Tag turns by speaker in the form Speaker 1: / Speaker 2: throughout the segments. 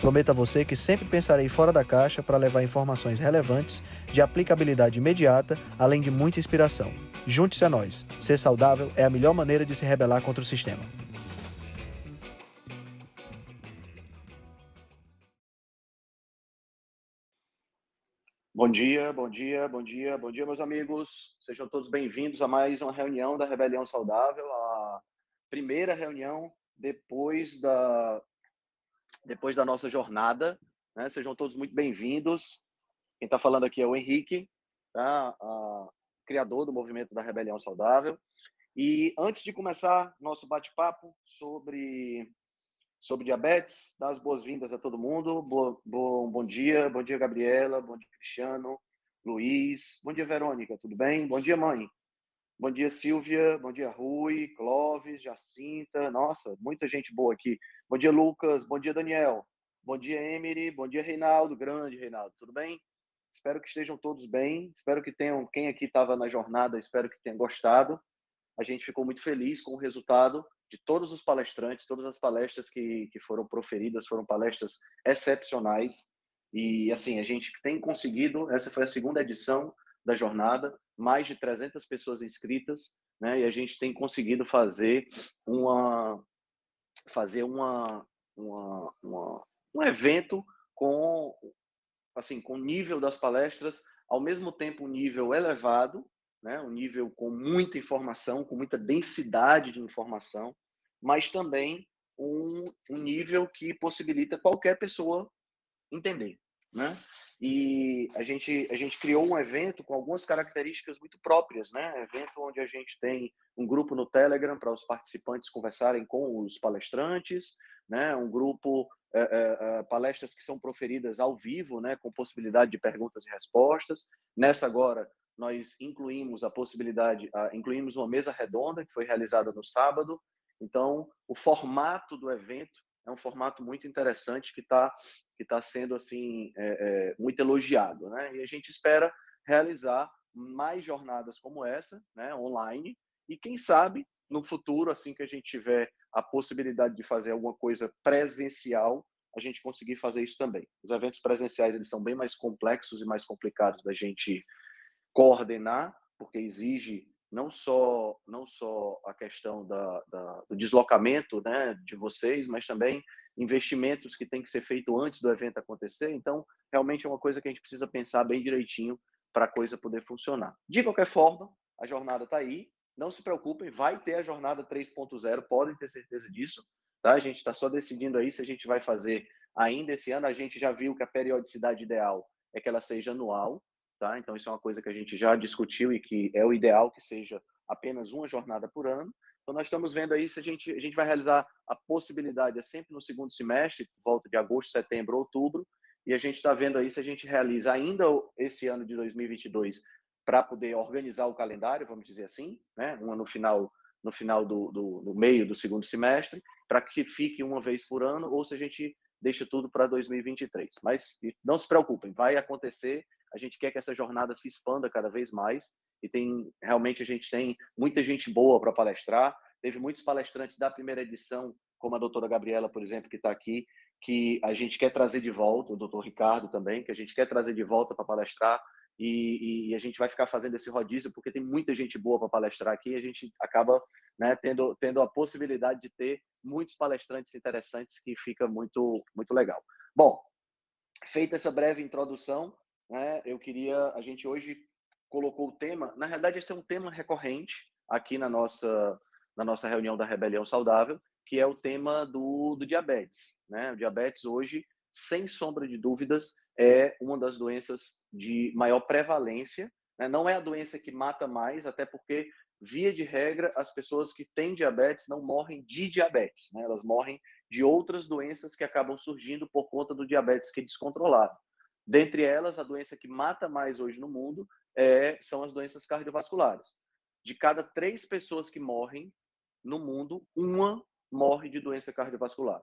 Speaker 1: Prometo a você que sempre pensarei fora da caixa para levar informações relevantes, de aplicabilidade imediata, além de muita inspiração. Junte-se a nós. Ser saudável é a melhor maneira de se rebelar contra o sistema. Bom dia, bom dia, bom dia, bom dia, meus amigos. Sejam todos bem-vindos a mais uma reunião da Rebelião Saudável, a primeira reunião depois da depois da nossa jornada. Né? Sejam todos muito bem-vindos. Quem está falando aqui é o Henrique, tá? a, criador do movimento da Rebelião Saudável. E antes de começar nosso bate-papo sobre sobre diabetes, dar as boas-vindas a todo mundo. Bo, bo, bom dia, bom dia, Gabriela, bom dia, Cristiano, Luiz, bom dia, Verônica, tudo bem? Bom dia, mãe. Bom dia, Silvia, bom dia, Rui, Clóvis, Jacinta, nossa, muita gente boa aqui. Bom dia, Lucas, bom dia, Daniel, bom dia, Emery, bom dia, Reinaldo, grande Reinaldo, tudo bem? Espero que estejam todos bem, espero que tenham, quem aqui estava na jornada, espero que tenha gostado. A gente ficou muito feliz com o resultado de todos os palestrantes, todas as palestras que, que foram proferidas, foram palestras excepcionais. E, assim, a gente tem conseguido, essa foi a segunda edição da jornada, mais de 300 pessoas inscritas, né? E a gente tem conseguido fazer uma fazer uma, uma, uma um evento com assim com nível das palestras ao mesmo tempo um nível elevado né um nível com muita informação com muita densidade de informação mas também um, um nível que possibilita qualquer pessoa entender, né? E a gente, a gente criou um evento com algumas características muito próprias, né? Evento onde a gente tem um grupo no Telegram para os participantes conversarem com os palestrantes, né? Um grupo, é, é, palestras que são proferidas ao vivo, né? Com possibilidade de perguntas e respostas. Nessa agora, nós incluímos a possibilidade, incluímos uma mesa redonda que foi realizada no sábado, então, o formato do evento é um formato muito interessante que está que tá sendo assim é, é, muito elogiado, né? E a gente espera realizar mais jornadas como essa, né, online, e quem sabe no futuro, assim que a gente tiver a possibilidade de fazer alguma coisa presencial, a gente conseguir fazer isso também. Os eventos presenciais eles são bem mais complexos e mais complicados da gente coordenar, porque exige não só não só a questão da, da, do deslocamento né, de vocês, mas também investimentos que tem que ser feito antes do evento acontecer. Então, realmente é uma coisa que a gente precisa pensar bem direitinho para a coisa poder funcionar. De qualquer forma, a jornada está aí. Não se preocupem, vai ter a jornada 3.0, podem ter certeza disso. Tá? A gente está só decidindo aí se a gente vai fazer ainda esse ano. A gente já viu que a periodicidade ideal é que ela seja anual, tá? Então isso é uma coisa que a gente já discutiu e que é o ideal que seja apenas uma jornada por ano. Então nós estamos vendo aí se a gente a gente vai realizar a possibilidade é sempre no segundo semestre, volta de agosto, setembro, outubro, e a gente está vendo aí se a gente realiza ainda esse ano de 2022 para poder organizar o calendário, vamos dizer assim, né? Uma no final no final do, do, do meio do segundo semestre, para que fique uma vez por ano, ou se a gente deixa tudo para 2023. Mas não se preocupem, vai acontecer a gente quer que essa jornada se expanda cada vez mais e tem realmente a gente tem muita gente boa para palestrar. Teve muitos palestrantes da primeira edição, como a doutora Gabriela, por exemplo, que está aqui, que a gente quer trazer de volta, o doutor Ricardo também, que a gente quer trazer de volta para palestrar. E, e, a gente vai ficar fazendo esse rodízio porque tem muita gente boa para palestrar aqui e a gente acaba né, tendo, tendo a possibilidade de ter muitos palestrantes interessantes que fica muito, muito legal. Bom, feita essa breve introdução, né, eu queria, a gente hoje colocou o tema, na realidade esse é um tema recorrente aqui na nossa, na nossa reunião da Rebelião Saudável, que é o tema do, do diabetes. Né? O diabetes hoje, sem sombra de dúvidas, é uma das doenças de maior prevalência. Né? Não é a doença que mata mais, até porque, via de regra, as pessoas que têm diabetes não morrem de diabetes, né? elas morrem de outras doenças que acabam surgindo por conta do diabetes que descontrolado. Dentre elas, a doença que mata mais hoje no mundo é, são as doenças cardiovasculares. De cada três pessoas que morrem no mundo, uma morre de doença cardiovascular.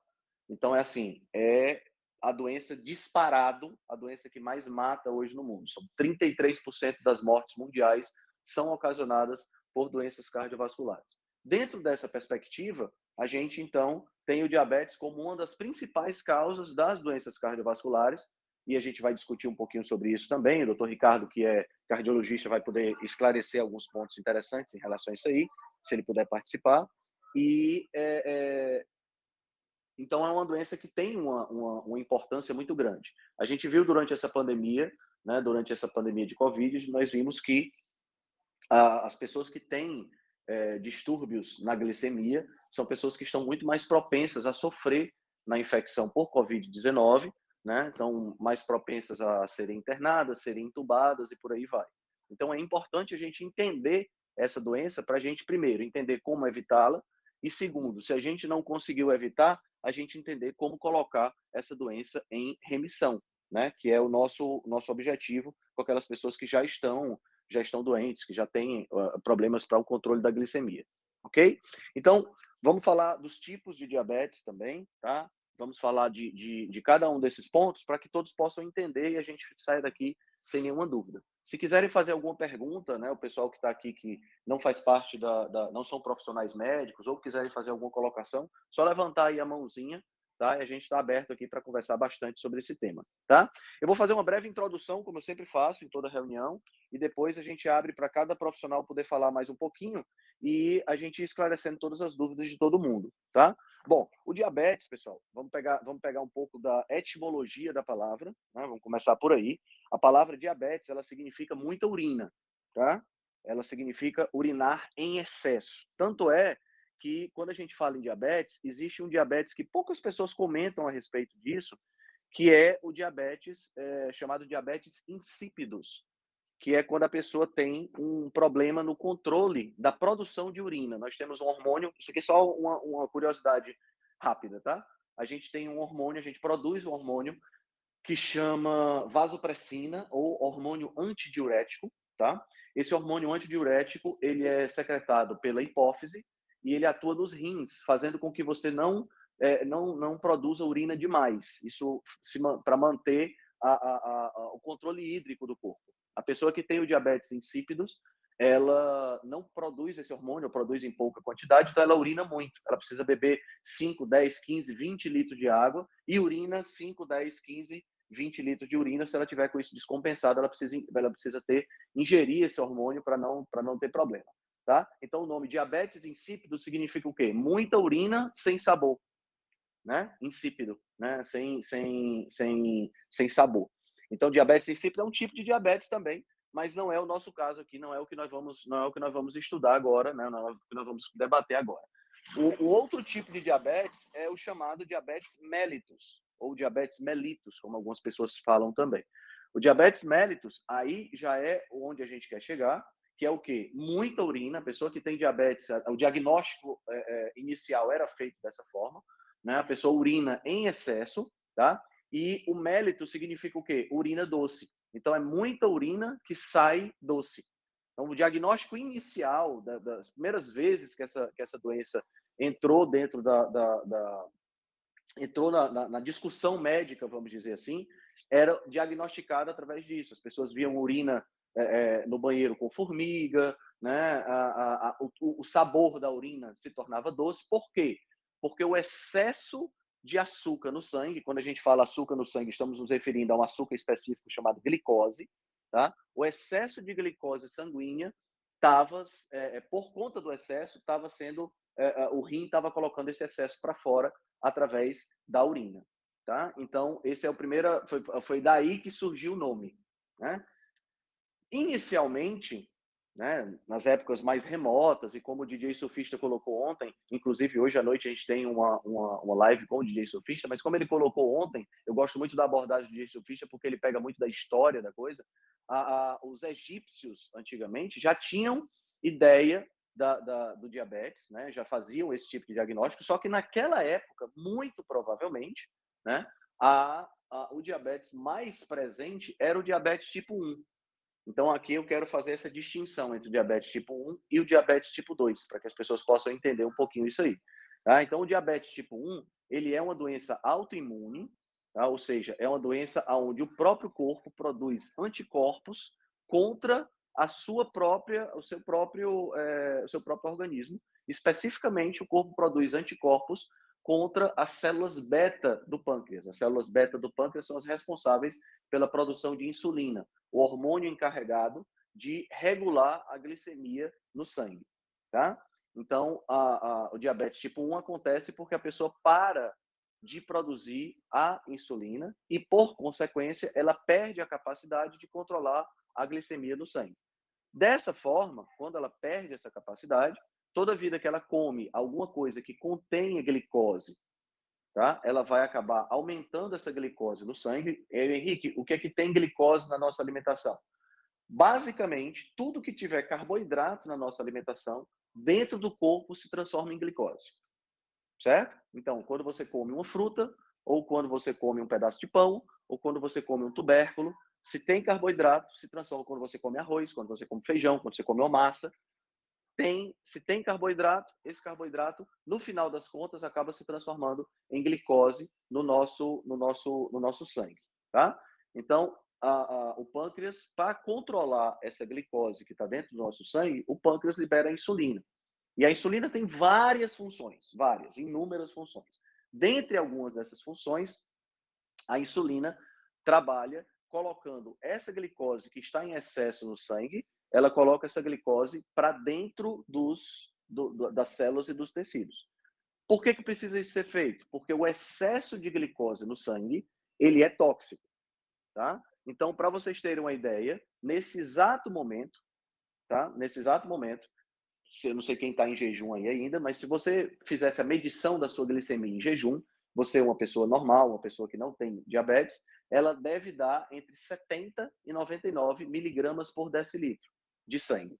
Speaker 1: Então, é assim, é a doença disparado, a doença que mais mata hoje no mundo. São 33% das mortes mundiais são ocasionadas por doenças cardiovasculares. Dentro dessa perspectiva, a gente então tem o diabetes como uma das principais causas das doenças cardiovasculares, e a gente vai discutir um pouquinho sobre isso também. O doutor Ricardo, que é cardiologista, vai poder esclarecer alguns pontos interessantes em relação a isso aí, se ele puder participar. E é, é, então é uma doença que tem uma, uma, uma, importância muito grande. A gente viu durante essa pandemia, né, durante essa pandemia de Covid, nós vimos que a, as pessoas que têm é, distúrbios na glicemia são pessoas que estão muito mais propensas a sofrer na infecção por Covid-19, né? Então, mais propensas a serem internadas, serem entubadas e por aí vai. Então, é importante a gente entender essa doença para a gente, primeiro, entender como evitá-la e, segundo, se a gente não conseguiu evitar, a gente entender como colocar essa doença em remissão, né? Que é o nosso, nosso objetivo com aquelas pessoas que já estão já estão doentes, que já têm uh, problemas para o controle da glicemia, ok? Então, vamos falar dos tipos de diabetes também, tá? Vamos falar de, de, de cada um desses pontos para que todos possam entender e a gente saia daqui sem nenhuma dúvida. Se quiserem fazer alguma pergunta, né, o pessoal que está aqui que não faz parte da, da, não são profissionais médicos ou quiserem fazer alguma colocação, só levantar aí a mãozinha tá? E a gente está aberto aqui para conversar bastante sobre esse tema, tá? Eu vou fazer uma breve introdução, como eu sempre faço em toda reunião, e depois a gente abre para cada profissional poder falar mais um pouquinho e a gente esclarecendo todas as dúvidas de todo mundo, tá? Bom, o diabetes, pessoal, vamos pegar, vamos pegar um pouco da etimologia da palavra, né? Vamos começar por aí. A palavra diabetes, ela significa muita urina, tá? Ela significa urinar em excesso. Tanto é que quando a gente fala em diabetes, existe um diabetes que poucas pessoas comentam a respeito disso, que é o diabetes é, chamado diabetes insípidos, que é quando a pessoa tem um problema no controle da produção de urina. Nós temos um hormônio, isso aqui é só uma, uma curiosidade rápida, tá? A gente tem um hormônio, a gente produz um hormônio que chama vasopressina ou hormônio antidiurético, tá? Esse hormônio antidiurético, ele é secretado pela hipófise e ele atua nos rins, fazendo com que você não é, não, não produza urina demais. Isso para manter a, a, a, o controle hídrico do corpo. A pessoa que tem o diabetes insípidos, ela não produz esse hormônio, produz em pouca quantidade, então ela urina muito. Ela precisa beber 5, 10, 15, 20 litros de água e urina 5, 10, 15, 20 litros de urina. Se ela tiver com isso descompensado, ela precisa, ela precisa ter, ingerir esse hormônio para não, não ter problema tá? Então o nome diabetes insípido significa o quê? Muita urina sem sabor, né? Insípido, né? Sem, sem, sem, sem sabor. Então diabetes insípido é um tipo de diabetes também, mas não é o nosso caso aqui, não é o que nós vamos, não é o que nós vamos estudar agora, né? Não é o que nós vamos debater agora. O, o outro tipo de diabetes é o chamado diabetes mellitus ou diabetes mellitus, como algumas pessoas falam também. O diabetes mellitus, aí já é onde a gente quer chegar, que é o quê? Muita urina. A pessoa que tem diabetes, o diagnóstico é, é, inicial era feito dessa forma, né? A pessoa urina em excesso, tá? E o mélito significa o quê? Urina doce. Então é muita urina que sai doce. Então o diagnóstico inicial das primeiras vezes que essa que essa doença entrou dentro da, da, da entrou na, na, na discussão médica, vamos dizer assim, era diagnosticada através disso. As pessoas viam urina é, é, no banheiro com formiga, né? A, a, a, o, o, sabor da urina se tornava doce. Por quê? Porque o excesso de açúcar no sangue, quando a gente fala açúcar no sangue, estamos nos referindo a um açúcar específico chamado glicose, tá? O excesso de glicose sanguínea estava, é, é, por conta do excesso, estava sendo, é, é, o rim estava colocando esse excesso para fora através da urina, tá? Então, esse é o primeiro, foi, foi daí que surgiu o nome, né? Inicialmente, né, nas épocas mais remotas, e como o DJ Sofista colocou ontem, inclusive hoje à noite a gente tem uma, uma, uma live com o DJ Sofista, mas como ele colocou ontem, eu gosto muito da abordagem do DJ Sofista porque ele pega muito da história da coisa. A, a, os egípcios, antigamente, já tinham ideia da, da, do diabetes, né? já faziam esse tipo de diagnóstico, só que naquela época, muito provavelmente, né? a, a, o diabetes mais presente era o diabetes tipo 1. Então, aqui eu quero fazer essa distinção entre o diabetes tipo 1 e o diabetes tipo 2, para que as pessoas possam entender um pouquinho isso aí. Tá? Então, o diabetes tipo 1, ele é uma doença autoimune, tá? ou seja, é uma doença onde o próprio corpo produz anticorpos contra a sua própria, o seu próprio, é, o seu próprio organismo. Especificamente, o corpo produz anticorpos contra as células beta do pâncreas. As células beta do pâncreas são as responsáveis pela produção de insulina, o hormônio encarregado de regular a glicemia no sangue, tá? Então, a, a, o diabetes tipo 1 acontece porque a pessoa para de produzir a insulina e, por consequência, ela perde a capacidade de controlar a glicemia no sangue. Dessa forma, quando ela perde essa capacidade, toda vida que ela come alguma coisa que contenha glicose, tá? Ela vai acabar aumentando essa glicose no sangue. Henrique, o que é que tem glicose na nossa alimentação? Basicamente, tudo que tiver carboidrato na nossa alimentação, dentro do corpo se transforma em glicose. Certo? Então, quando você come uma fruta, ou quando você come um pedaço de pão, ou quando você come um tubérculo, se tem carboidrato, se transforma quando você come arroz, quando você come feijão, quando você come uma massa, tem, se tem carboidrato, esse carboidrato, no final das contas, acaba se transformando em glicose no nosso, no nosso, no nosso sangue, tá? Então, a, a, o pâncreas, para controlar essa glicose que está dentro do nosso sangue, o pâncreas libera a insulina. E a insulina tem várias funções, várias, inúmeras funções. Dentre algumas dessas funções, a insulina trabalha colocando essa glicose que está em excesso no sangue ela coloca essa glicose para dentro dos, do, das células e dos tecidos. Por que, que precisa isso ser feito? Porque o excesso de glicose no sangue, ele é tóxico, tá? Então, para vocês terem uma ideia, nesse exato momento, tá? Nesse exato momento, eu não sei quem está em jejum aí ainda, mas se você fizesse a medição da sua glicemia em jejum, você é uma pessoa normal, uma pessoa que não tem diabetes, ela deve dar entre 70 e 99 miligramas por decilitro de sangue.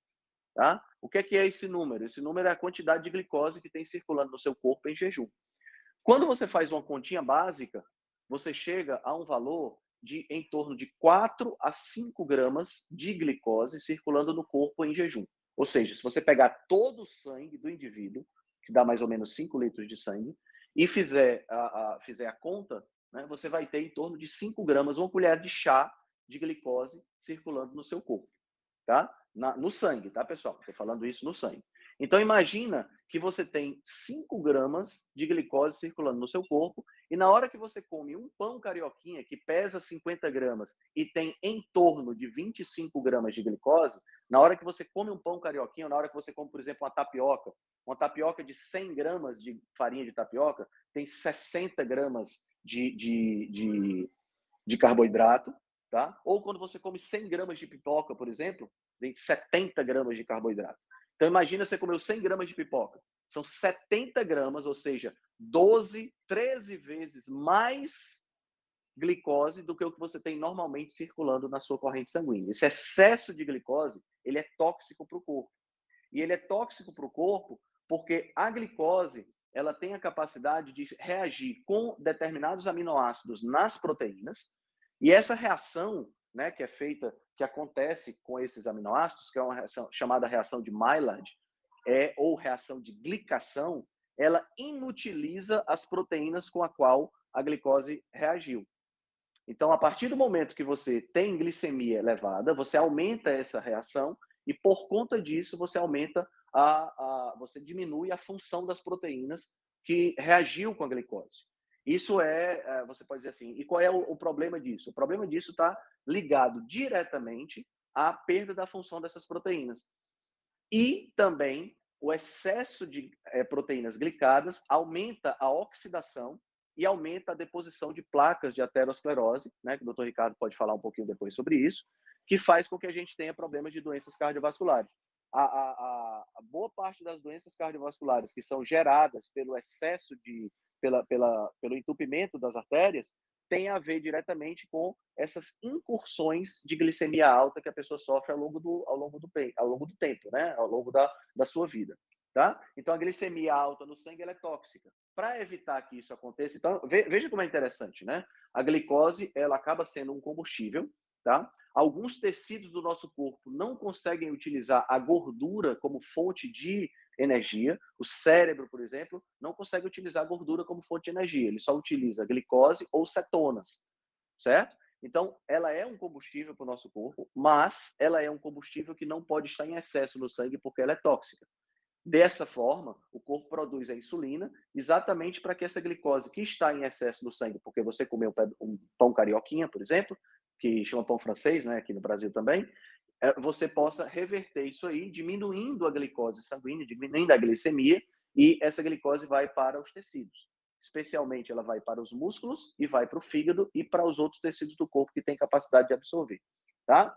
Speaker 1: Tá? O que é, que é esse número? Esse número é a quantidade de glicose que tem circulando no seu corpo em jejum. Quando você faz uma continha básica, você chega a um valor de em torno de 4 a 5 gramas de glicose circulando no corpo em jejum. Ou seja, se você pegar todo o sangue do indivíduo, que dá mais ou menos 5 litros de sangue, e fizer a, a, fizer a conta, né, você vai ter em torno de 5 gramas, uma colher de chá de glicose circulando no seu corpo. Tá? Na, no sangue, tá, pessoal? Estou falando isso no sangue. Então, imagina que você tem 5 gramas de glicose circulando no seu corpo e na hora que você come um pão carioquinha que pesa 50 gramas e tem em torno de 25 gramas de glicose, na hora que você come um pão carioquinha, na hora que você come, por exemplo, uma tapioca, uma tapioca de 100 gramas de farinha de tapioca tem 60 gramas de, de, de, de carboidrato, tá? Ou quando você come 100 gramas de pipoca, por exemplo, tem 70 gramas de carboidrato. Então, imagina você comeu 100 gramas de pipoca. São 70 gramas, ou seja, 12, 13 vezes mais glicose do que o que você tem normalmente circulando na sua corrente sanguínea. Esse excesso de glicose, ele é tóxico para o corpo. E ele é tóxico para o corpo porque a glicose, ela tem a capacidade de reagir com determinados aminoácidos nas proteínas, e essa reação, né, que é feita que acontece com esses aminoácidos, que é uma reação chamada reação de Maillard, é, ou reação de glicação, ela inutiliza as proteínas com a qual a glicose reagiu. Então, a partir do momento que você tem glicemia elevada, você aumenta essa reação e, por conta disso, você aumenta a, a você diminui a função das proteínas que reagiu com a glicose. Isso é, é, você pode dizer assim, e qual é o, problema disso? O problema disso está ligado diretamente à perda da função dessas proteínas. E também o excesso de é, proteínas glicadas aumenta a oxidação e aumenta a deposição de placas de aterosclerose, né, que o Dr. Ricardo pode falar um pouquinho depois sobre isso, que faz com que a gente tenha problemas de doenças cardiovasculares. A, a, a, boa parte das doenças cardiovasculares que são geradas pelo excesso de pela, pela, pelo entupimento das artérias, tem a ver diretamente com essas incursões de glicemia alta que a pessoa sofre ao longo do, ao longo do, ao longo do tempo, né? ao longo da, da sua vida. tá? Então a glicemia alta no sangue é tóxica. Para evitar que isso aconteça, então veja como é interessante, né? A glicose ela acaba sendo um combustível, tá? Alguns tecidos do nosso corpo não conseguem utilizar a gordura como fonte de energia. O cérebro, por exemplo, não consegue utilizar gordura como fonte de energia. Ele só utiliza glicose ou cetonas, certo? Então, ela é um combustível para o nosso corpo, mas ela é um combustível que não pode estar em excesso no sangue porque ela é tóxica. Dessa forma, o corpo produz a insulina exatamente para que essa glicose que está em excesso no sangue, porque você comeu um pão carioquinha, por exemplo, que chama pão francês, né, aqui no Brasil também, você possa reverter isso aí, diminuindo a glicose sanguínea, diminuindo a glicemia, e essa glicose vai para os tecidos. Especialmente ela vai para os músculos e vai para o fígado e para os outros tecidos do corpo que têm capacidade de absorver, tá?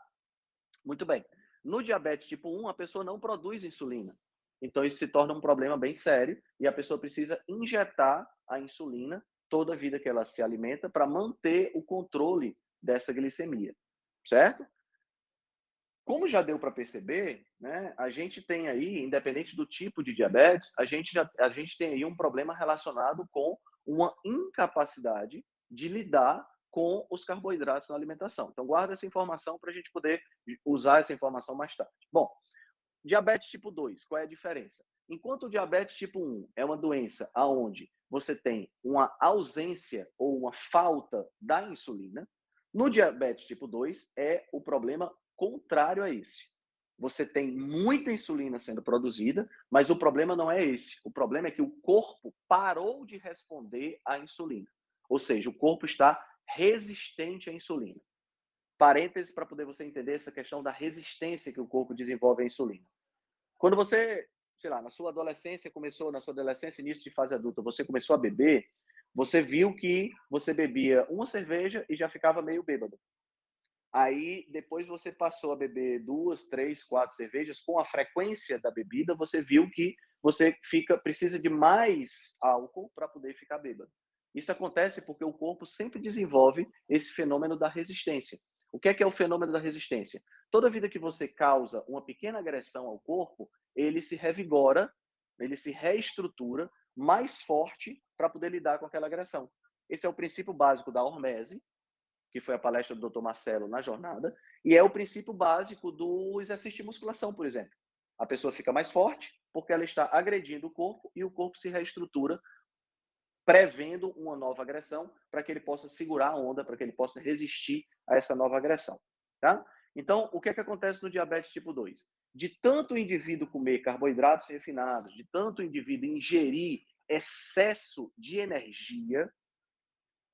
Speaker 1: Muito bem. No diabetes tipo 1, a pessoa não produz insulina. Então, isso se torna um problema bem sério e a pessoa precisa injetar a insulina toda a vida que ela se alimenta para manter o controle dessa glicemia, certo? Como já deu para perceber, né, a gente tem aí, independente do tipo de diabetes, a gente, já, a gente tem aí um problema relacionado com uma incapacidade de lidar com os carboidratos na alimentação. Então, guarda essa informação para a gente poder usar essa informação mais tarde. Bom, Diabetes tipo 2, qual é a diferença? Enquanto o diabetes tipo 1 é uma doença aonde você tem uma ausência ou uma falta da insulina, no diabetes tipo 2 é o problema contrário a esse. Você tem muita insulina sendo produzida, mas o problema não é esse. O problema é que o corpo parou de responder à insulina. Ou seja, o corpo está resistente à insulina. Parênteses para poder você entender essa questão da resistência que o corpo desenvolve à insulina. Quando você, sei lá, na sua adolescência começou, na sua adolescência, início de fase adulta, você começou a beber, você viu que você bebia uma cerveja e já ficava meio bêbado. Aí, depois você passou a beber duas, três, quatro cervejas, com a frequência da bebida, você viu que você fica precisa de mais álcool para poder ficar bêbado. Isso acontece porque o corpo sempre desenvolve esse fenômeno da resistência. O que é, que é o fenômeno da resistência? Toda vida que você causa uma pequena agressão ao corpo, ele se revigora, ele se reestrutura mais forte para poder lidar com aquela agressão. Esse é o princípio básico da hormese, que foi a palestra do Dr. Marcelo na jornada, e é o princípio básico do exercício de musculação, por exemplo. A pessoa fica mais forte porque ela está agredindo o corpo e o corpo se reestrutura prevendo uma nova agressão para que ele possa segurar a onda, para que ele possa resistir a essa nova agressão, tá? Então, o que é que acontece no diabetes tipo 2? De tanto indivíduo comer carboidratos refinados, de tanto indivíduo ingerir excesso de energia,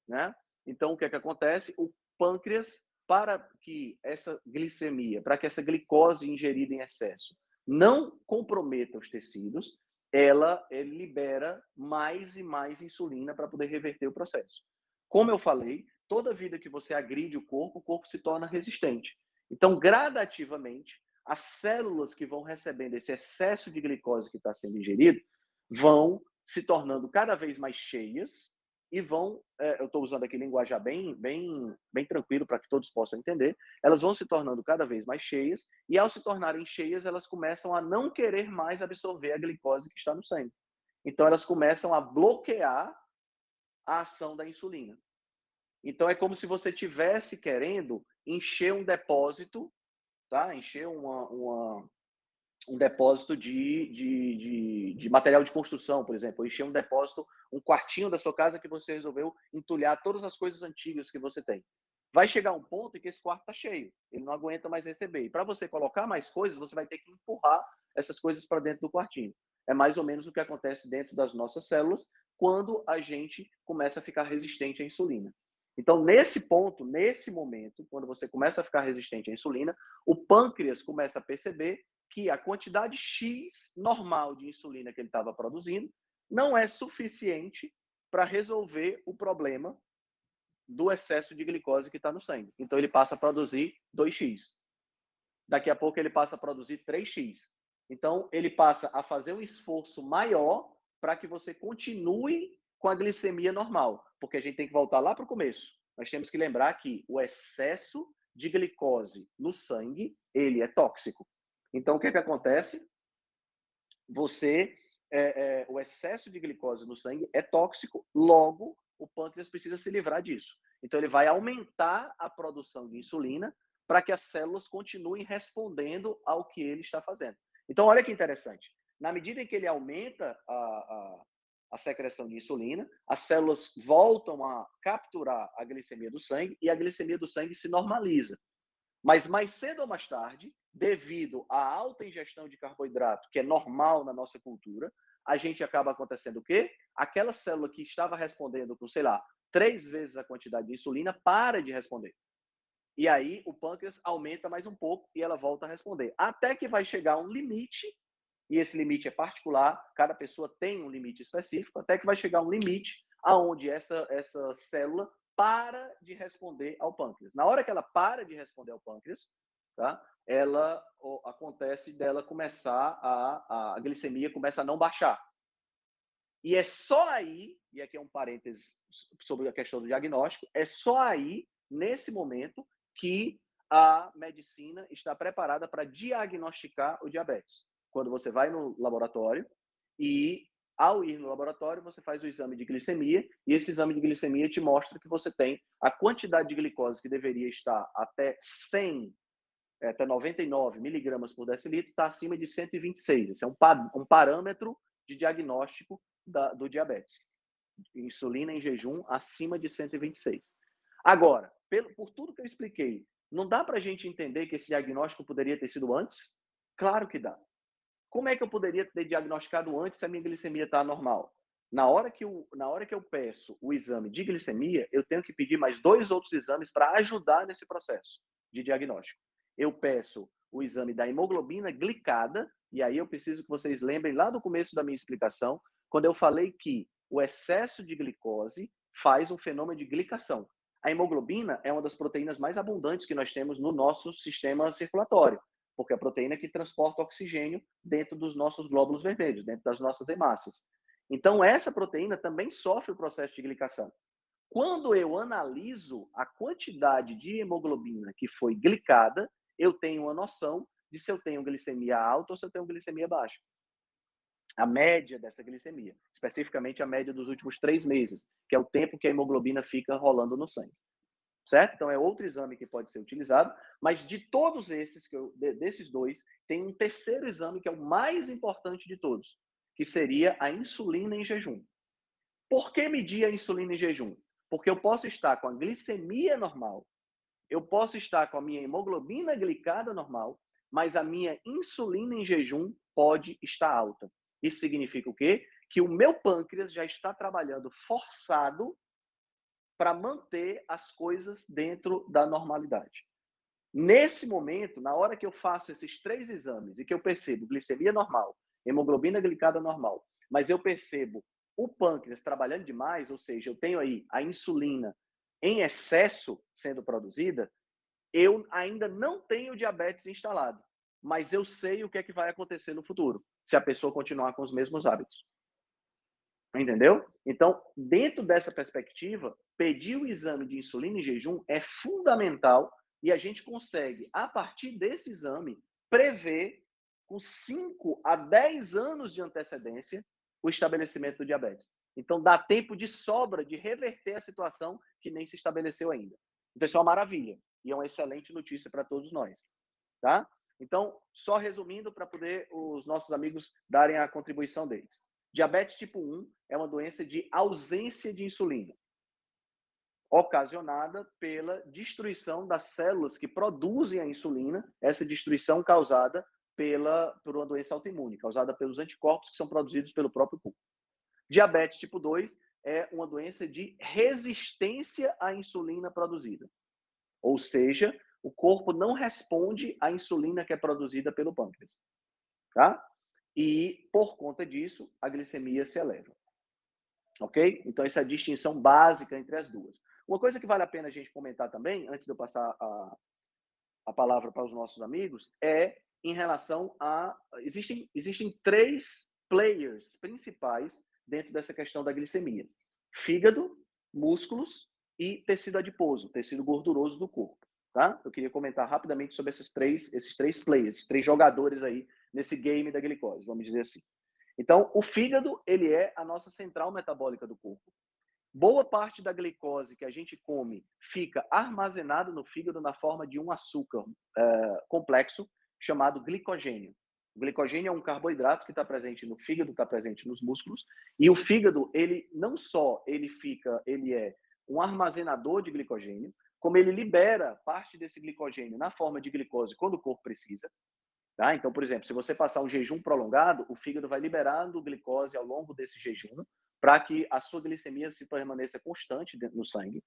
Speaker 1: né? Então, o que é que acontece? O pâncreas, para que essa glicemia, para que essa glicose ingerida em excesso não comprometa os tecidos, ela libera mais e mais insulina para poder reverter o processo. Como eu falei, toda vida que você agride o corpo, o corpo se torna resistente. Então, gradativamente, as células que vão recebendo esse excesso de glicose que está sendo ingerido vão se tornando cada vez mais cheias e vão, é, eu estou usando aqui linguajar bem, bem, bem tranquilo para que todos possam entender, elas vão se tornando cada vez mais cheias e ao se tornarem cheias, elas começam a não querer mais absorver a glicose que está no sangue. Então elas começam a bloquear a ação da insulina. Então é como se você tivesse querendo encher um depósito, tá? Encher uma, uma um depósito de, de, de, de, material de construção, por exemplo, encher um depósito, um quartinho da sua casa que você resolveu entulhar todas as coisas antigas que você tem. Vai chegar um ponto em que esse quarto está cheio, ele não aguenta mais receber. E para você colocar mais coisas, você vai ter que empurrar essas coisas para dentro do quartinho. É mais ou menos o que acontece dentro das nossas células quando a gente começa a ficar resistente à insulina. Então, nesse ponto, nesse momento, quando você começa a ficar resistente à insulina, o pâncreas começa a perceber que a quantidade X normal de insulina que ele estava produzindo não é suficiente para resolver o problema do excesso de glicose que está no sangue. Então, ele passa a produzir 2x. Daqui a pouco, ele passa a produzir 3x. Então, ele passa a fazer um esforço maior para que você continue com a glicemia normal, porque a gente tem que voltar lá para o começo. Nós temos que lembrar que o excesso de glicose no sangue, ele é tóxico. Então, o que, é que acontece? você é, é, o excesso de glicose no sangue é tóxico, logo o pâncreas precisa se livrar disso. Então ele vai aumentar a produção de insulina para que as células continuem respondendo ao que ele está fazendo. Então olha que interessante. Na medida em que ele aumenta a, a, a secreção de insulina, as células voltam a capturar a glicemia do sangue e a glicemia do sangue se normaliza. Mas mais cedo ou mais tarde, devido à alta ingestão de carboidrato, que é normal na nossa cultura, a gente acaba acontecendo o quê? Aquela célula que estava respondendo com, sei lá, três vezes a quantidade de insulina para de responder. E aí o pâncreas aumenta mais um pouco e ela volta a responder. Até que vai chegar um limite, e esse limite é particular, cada pessoa tem um limite específico, até que vai chegar um limite aonde essa, essa célula para de responder ao pâncreas. Na hora que ela para de responder ao pâncreas, tá? ela acontece dela começar a, a glicemia começa a não baixar. E é só aí, e aqui é um parênteses sobre a questão do diagnóstico, é só aí, nesse momento, que a medicina está preparada para diagnosticar o diabetes. Quando você vai no laboratório e, ao ir no laboratório, você faz o exame de glicemia e esse exame de glicemia te mostra que você tem a quantidade de glicose que deveria estar até 100 é, até 99 miligramas por decilitro, está acima de 126. Esse é um, um parâmetro de diagnóstico da, do diabetes. Insulina em jejum acima de 126. Agora, pelo, por tudo que eu expliquei, não dá para a gente entender que esse diagnóstico poderia ter sido antes? Claro que dá. Como é que eu poderia ter diagnosticado antes se a minha glicemia está normal? Na hora, que eu, na hora que eu peço o exame de glicemia, eu tenho que pedir mais dois outros exames para ajudar nesse processo de diagnóstico eu peço o exame da hemoglobina glicada, e aí eu preciso que vocês lembrem lá do começo da minha explicação, quando eu falei que o excesso de glicose faz um fenômeno de glicação. A hemoglobina é uma das proteínas mais abundantes que nós temos no nosso sistema circulatório, porque é a proteína que transporta oxigênio dentro dos nossos glóbulos vermelhos, dentro das nossas hemácias. Então, essa proteína também sofre o processo de glicação. Quando eu analiso a quantidade de hemoglobina que foi glicada, eu tenho uma noção de se eu tenho glicemia alta ou se eu tenho glicemia baixa. A média dessa glicemia, especificamente a média dos últimos três meses, que é o tempo que a hemoglobina fica rolando no sangue. Certo? Então é outro exame que pode ser utilizado, mas de todos esses, que eu, desses dois, tem um terceiro exame que é o mais importante de todos, que seria a insulina em jejum. Por que medir a insulina em jejum? Porque eu posso estar com a glicemia normal, eu posso estar com a minha hemoglobina glicada normal, mas a minha insulina em jejum pode estar alta. Isso significa o quê? Que o meu pâncreas já está trabalhando forçado para manter as coisas dentro da normalidade. Nesse momento, na hora que eu faço esses três exames e que eu percebo glicemia normal, hemoglobina glicada normal, mas eu percebo o pâncreas trabalhando demais, ou seja, eu tenho aí a insulina em excesso sendo produzida, eu ainda não tenho diabetes instalado, mas eu sei o que é que vai acontecer no futuro, se a pessoa continuar com os mesmos hábitos. Entendeu? Então, dentro dessa perspectiva, pedir o exame de insulina em jejum é fundamental e a gente consegue, a partir desse exame, prever com 5 a 10 anos de antecedência o estabelecimento do diabetes. Então, dá tempo de sobra de reverter a situação que nem se estabeleceu ainda. Então, isso é uma maravilha e é uma excelente notícia para todos nós. Tá? Então, só resumindo para poder os nossos amigos darem a contribuição deles. Diabetes tipo 1 é uma doença de ausência de insulina, ocasionada pela destruição das células que produzem a insulina, essa destruição causada pela, por uma doença autoimune, causada pelos anticorpos que são produzidos pelo próprio corpo. Diabetes tipo 2 é uma doença de resistência à insulina produzida. Ou seja, o corpo não responde à insulina que é produzida pelo pâncreas. Tá? E, por conta disso, a glicemia se eleva. Ok? Então, essa é a distinção básica entre as duas. Uma coisa que vale a pena a gente comentar também, antes de eu passar a, a palavra para os nossos amigos, é em relação a. Existem, existem três players principais dentro dessa questão da glicemia: fígado, músculos e tecido adiposo, tecido gorduroso do corpo. Tá? Eu queria comentar rapidamente sobre esses três, esses três players, esses três jogadores aí nesse game da glicose, vamos dizer assim. Então, o fígado, ele é a nossa central metabólica do corpo. Boa parte da glicose que a gente come fica armazenada no fígado na forma de um açúcar é, complexo chamado glicogênio. O glicogênio é um carboidrato que está presente no fígado, está presente nos músculos, e o fígado, ele não só ele fica, ele é um armazenador de glicogênio, como ele libera parte desse glicogênio na forma de glicose quando o corpo precisa. Tá? Então, por exemplo, se você passar um jejum prolongado, o fígado vai liberando glicose ao longo desse jejum para que a sua glicemia se permaneça constante no sangue.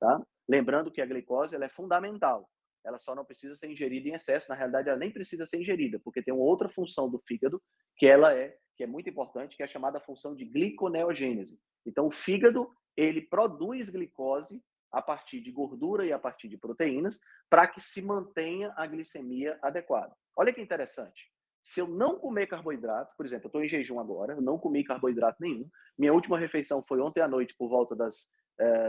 Speaker 1: Tá? Lembrando que a glicose ela é fundamental ela só não precisa ser ingerida em excesso. Na realidade, ela nem precisa ser ingerida, porque tem uma outra função do fígado que ela é que é muito importante, que é a chamada função de gliconeogênese. Então, o fígado ele produz glicose a partir de gordura e a partir de proteínas para que se mantenha a glicemia adequada. Olha que interessante. Se eu não comer carboidrato, por exemplo, eu estou em jejum agora, não comi carboidrato nenhum. Minha última refeição foi ontem à noite por volta das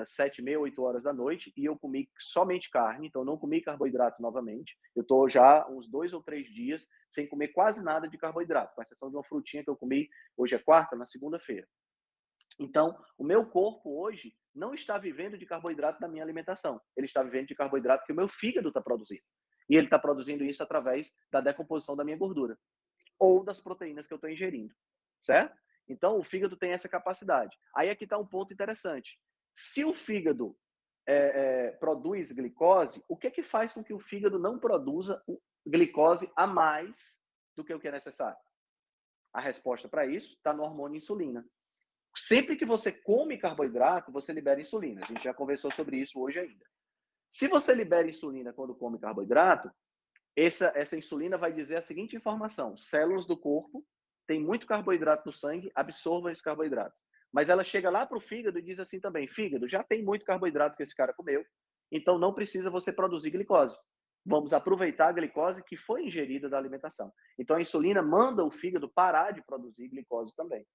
Speaker 1: sete, meia, oito horas da noite e eu comi somente carne, então não comi carboidrato novamente. Eu estou já uns dois ou três dias sem comer quase nada de carboidrato, com exceção de uma frutinha que eu comi hoje é quarta, na segunda-feira. Então, o meu corpo hoje não está vivendo de carboidrato na minha alimentação. Ele está vivendo de carboidrato que o meu fígado está produzindo. E ele está produzindo isso através da decomposição da minha gordura ou das proteínas que eu estou ingerindo, certo? Então, o fígado tem essa capacidade. Aí aqui está um ponto interessante. Se o fígado é, é, produz glicose, o que é que faz com que o fígado não produza glicose a mais do que o que é necessário? A resposta para isso está no hormônio insulina. Sempre que você come carboidrato, você libera insulina. A gente já conversou sobre isso hoje ainda. Se você libera insulina quando come carboidrato, essa, essa insulina vai dizer a seguinte informação: células do corpo têm muito carboidrato no sangue, absorvam esse carboidrato. Mas ela chega lá para o fígado e diz assim também: fígado, já tem muito carboidrato que esse cara comeu, então não precisa você produzir glicose. Vamos aproveitar a glicose que foi ingerida da alimentação. Então a insulina manda o fígado parar de produzir glicose também.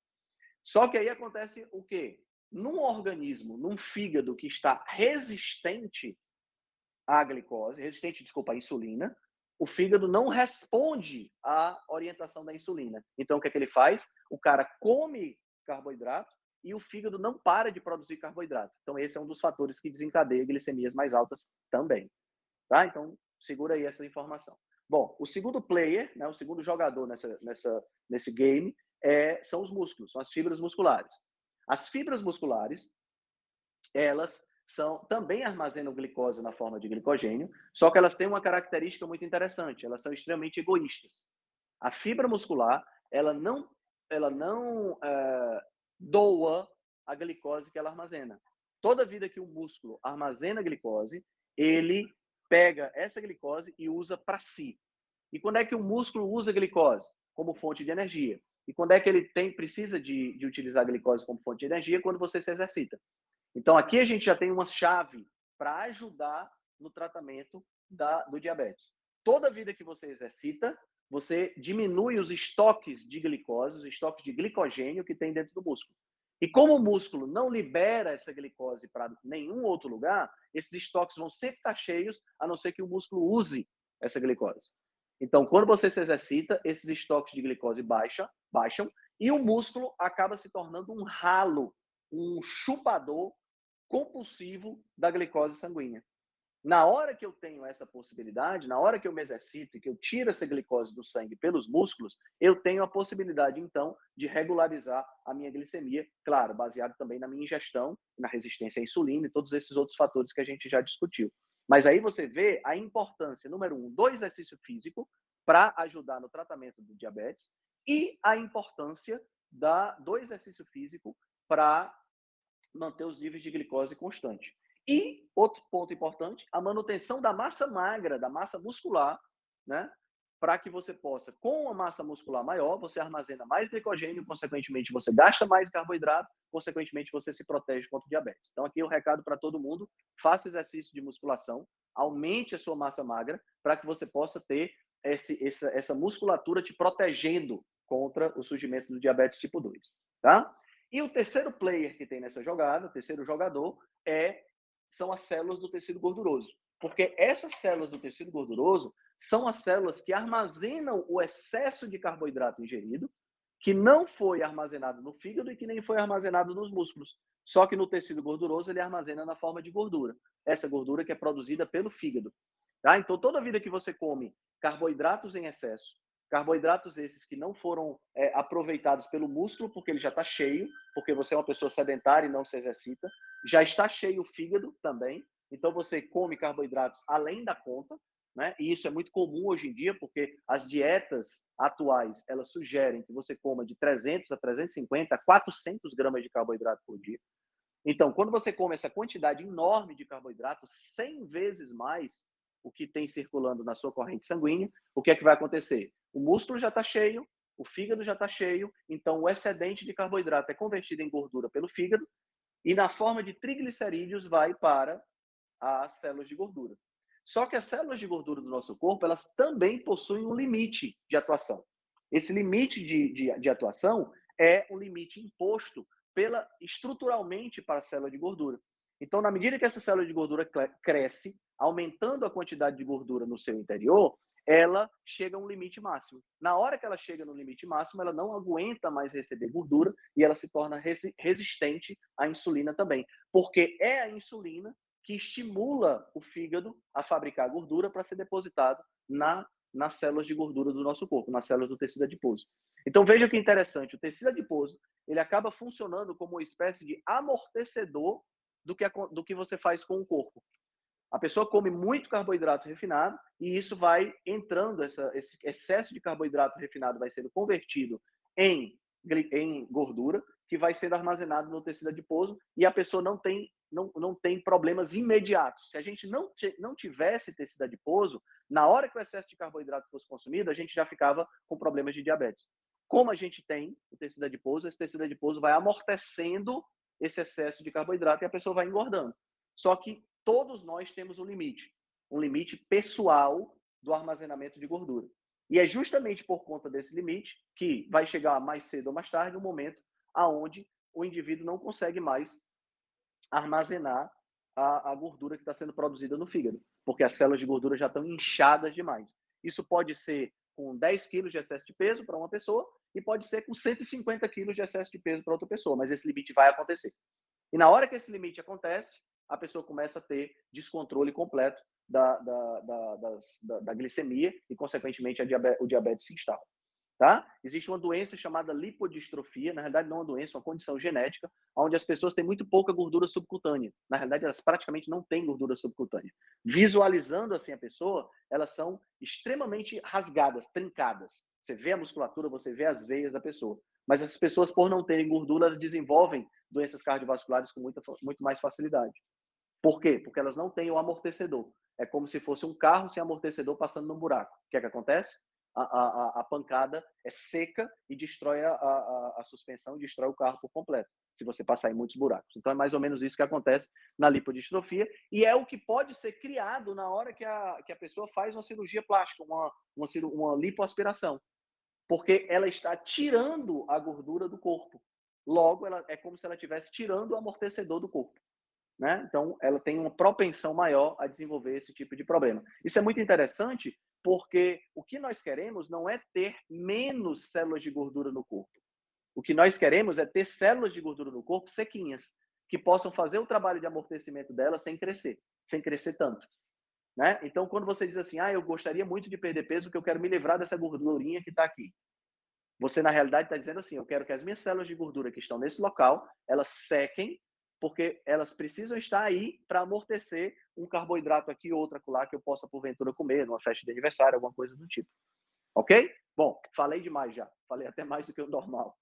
Speaker 1: Só que aí acontece o quê? Num organismo, num fígado que está resistente à glicose, resistente, desculpa, à insulina, o fígado não responde à orientação da insulina. Então o que é que ele faz? O cara come carboidrato e o fígado não para de produzir carboidrato. Então, esse é um dos fatores que desencadeia glicemias mais altas também. Tá? Então, segura aí essa informação. Bom, o segundo player, né, o segundo jogador nessa, nessa, nesse game é, são os músculos, são as fibras musculares. As fibras musculares, elas são também armazenam glicose na forma de glicogênio, só que elas têm uma característica muito interessante, elas são extremamente egoístas. A fibra muscular, ela não, ela não uh, doa a glicose que ela armazena. Toda vida que o músculo armazena glicose, ele pega essa glicose e usa para si. E quando é que o músculo usa glicose? Como fonte de energia. E quando é que ele tem precisa de, de utilizar a glicose como fonte de energia? Quando você se exercita. Então aqui a gente já tem uma chave para ajudar no tratamento da, do diabetes. Toda vida que você exercita, você diminui os estoques de glicose, os estoques de glicogênio que tem dentro do músculo. E como o músculo não libera essa glicose para nenhum outro lugar, esses estoques vão sempre estar cheios, a não ser que o músculo use essa glicose. Então, quando você se exercita, esses estoques de glicose baixam, baixam e o músculo acaba se tornando um ralo, um chupador compulsivo da glicose sanguínea. Na hora que eu tenho essa possibilidade, na hora que eu me exercito e que eu tiro essa glicose do sangue pelos músculos, eu tenho a possibilidade, então, de regularizar a minha glicemia, claro, baseado também na minha ingestão, na resistência à insulina e todos esses outros fatores que a gente já discutiu. Mas aí você vê a importância, número um, do exercício físico para ajudar no tratamento do diabetes e a importância da, do exercício físico para manter os níveis de glicose constante. E outro ponto importante, a manutenção da massa magra, da massa muscular, né? Para que você possa, com uma massa muscular maior, você armazena mais glicogênio, consequentemente você gasta mais carboidrato, consequentemente você se protege contra o diabetes. Então aqui é o um recado para todo mundo: faça exercício de musculação, aumente a sua massa magra para que você possa ter esse, essa, essa musculatura te protegendo contra o surgimento do diabetes tipo 2, tá? E o terceiro player que tem nessa jogada, o terceiro jogador, é são as células do tecido gorduroso. Porque essas células do tecido gorduroso são as células que armazenam o excesso de carboidrato ingerido que não foi armazenado no fígado e que nem foi armazenado nos músculos. Só que no tecido gorduroso ele armazena na forma de gordura. Essa gordura que é produzida pelo fígado. Tá? Então, toda vida que você come carboidratos em excesso, carboidratos esses que não foram é, aproveitados pelo músculo, porque ele já está cheio, porque você é uma pessoa sedentária e não se exercita, já está cheio o fígado também, então você come carboidratos além da conta, né? E isso é muito comum hoje em dia, porque as dietas atuais, elas sugerem que você coma de 300 a 350 a 400 gramas de carboidrato por dia. Então, quando você come essa quantidade enorme de carboidrato, 100 vezes mais o que tem circulando na sua corrente sanguínea, o que é que vai acontecer? O músculo já está cheio, o fígado já está cheio, então o excedente de carboidrato é convertido em gordura pelo fígado e na forma de triglicerídeos vai para as células de gordura. Só que as células de gordura do nosso corpo, elas também possuem um limite de atuação. Esse limite de, de, de atuação é um limite imposto pela estruturalmente para a célula de gordura. Então, na medida que essa célula de gordura cresce, aumentando a quantidade de gordura no seu interior, ela chega a um limite máximo. Na hora que ela chega no limite máximo, ela não aguenta mais receber gordura e ela se torna resistente à insulina também, porque é a insulina que estimula o fígado a fabricar gordura para ser depositado na, nas células de gordura do nosso corpo, nas células do tecido adiposo. Então veja que interessante, o tecido adiposo ele acaba funcionando como uma espécie de amortecedor do que, do que você faz com o corpo. A pessoa come muito carboidrato refinado e isso vai entrando, essa, esse excesso de carboidrato refinado vai sendo convertido em, em gordura, que vai sendo armazenado no tecido adiposo e a pessoa não tem não, não tem problemas imediatos. Se a gente não, não tivesse tecido adiposo, na hora que o excesso de carboidrato fosse consumido, a gente já ficava com problemas de diabetes. Como a gente tem o tecido adiposo, esse tecido adiposo vai amortecendo esse excesso de carboidrato e a pessoa vai engordando. Só que todos nós temos um limite, um limite pessoal do armazenamento de gordura. E é justamente por conta desse limite que vai chegar mais cedo ou mais tarde um momento aonde o indivíduo não consegue mais armazenar a, a gordura que está sendo produzida no fígado, porque as células de gordura já estão inchadas demais. Isso pode ser com 10 quilos de excesso de peso para uma pessoa e pode ser com 150 quilos de excesso de peso para outra pessoa, mas esse limite vai acontecer. E na hora que esse limite acontece, a pessoa começa a ter descontrole completo da, da, da, da, da glicemia e, consequentemente, o diabetes se instala. Tá? Existe uma doença chamada lipodistrofia, na realidade não é uma doença, é uma condição genética, onde as pessoas têm muito pouca gordura subcutânea. Na realidade, elas praticamente não têm gordura subcutânea. Visualizando assim a pessoa, elas são extremamente rasgadas, trincadas. Você vê a musculatura, você vê as veias da pessoa. Mas as pessoas, por não terem gordura, elas desenvolvem doenças cardiovasculares com muita, muito mais facilidade. Por quê? Porque elas não têm o amortecedor. É como se fosse um carro sem amortecedor passando num buraco. O que é que acontece? a, a, a pancada é seca e destrói a, a, a suspensão destrói o carro por completo, se você passar em muitos buracos. Então é mais ou menos isso que acontece na lipodistrofia e é o que pode ser criado na hora que a, que a pessoa faz uma cirurgia plástica, uma, uma, uma lipoaspiração, porque ela está tirando a gordura do corpo. Logo, ela, é como se ela estivesse tirando o amortecedor do corpo. Né? Então, ela tem uma propensão maior a desenvolver esse tipo de problema. Isso é muito interessante porque o que nós queremos não é ter menos células de gordura no corpo. O que nós queremos é ter células de gordura no corpo sequinhas, que possam fazer o trabalho de amortecimento delas sem crescer, sem crescer tanto. Né? Então, quando você diz assim, ah, eu gostaria muito de perder peso, porque eu quero me livrar dessa gordurinha que está aqui. Você, na realidade, está dizendo assim, eu quero que as minhas células de gordura que estão nesse local, elas sequem porque elas precisam estar aí para amortecer um carboidrato aqui, outro lá que eu possa, porventura, comer numa festa de aniversário, alguma coisa do tipo. Ok? Bom, falei demais já. Falei até mais do que o normal.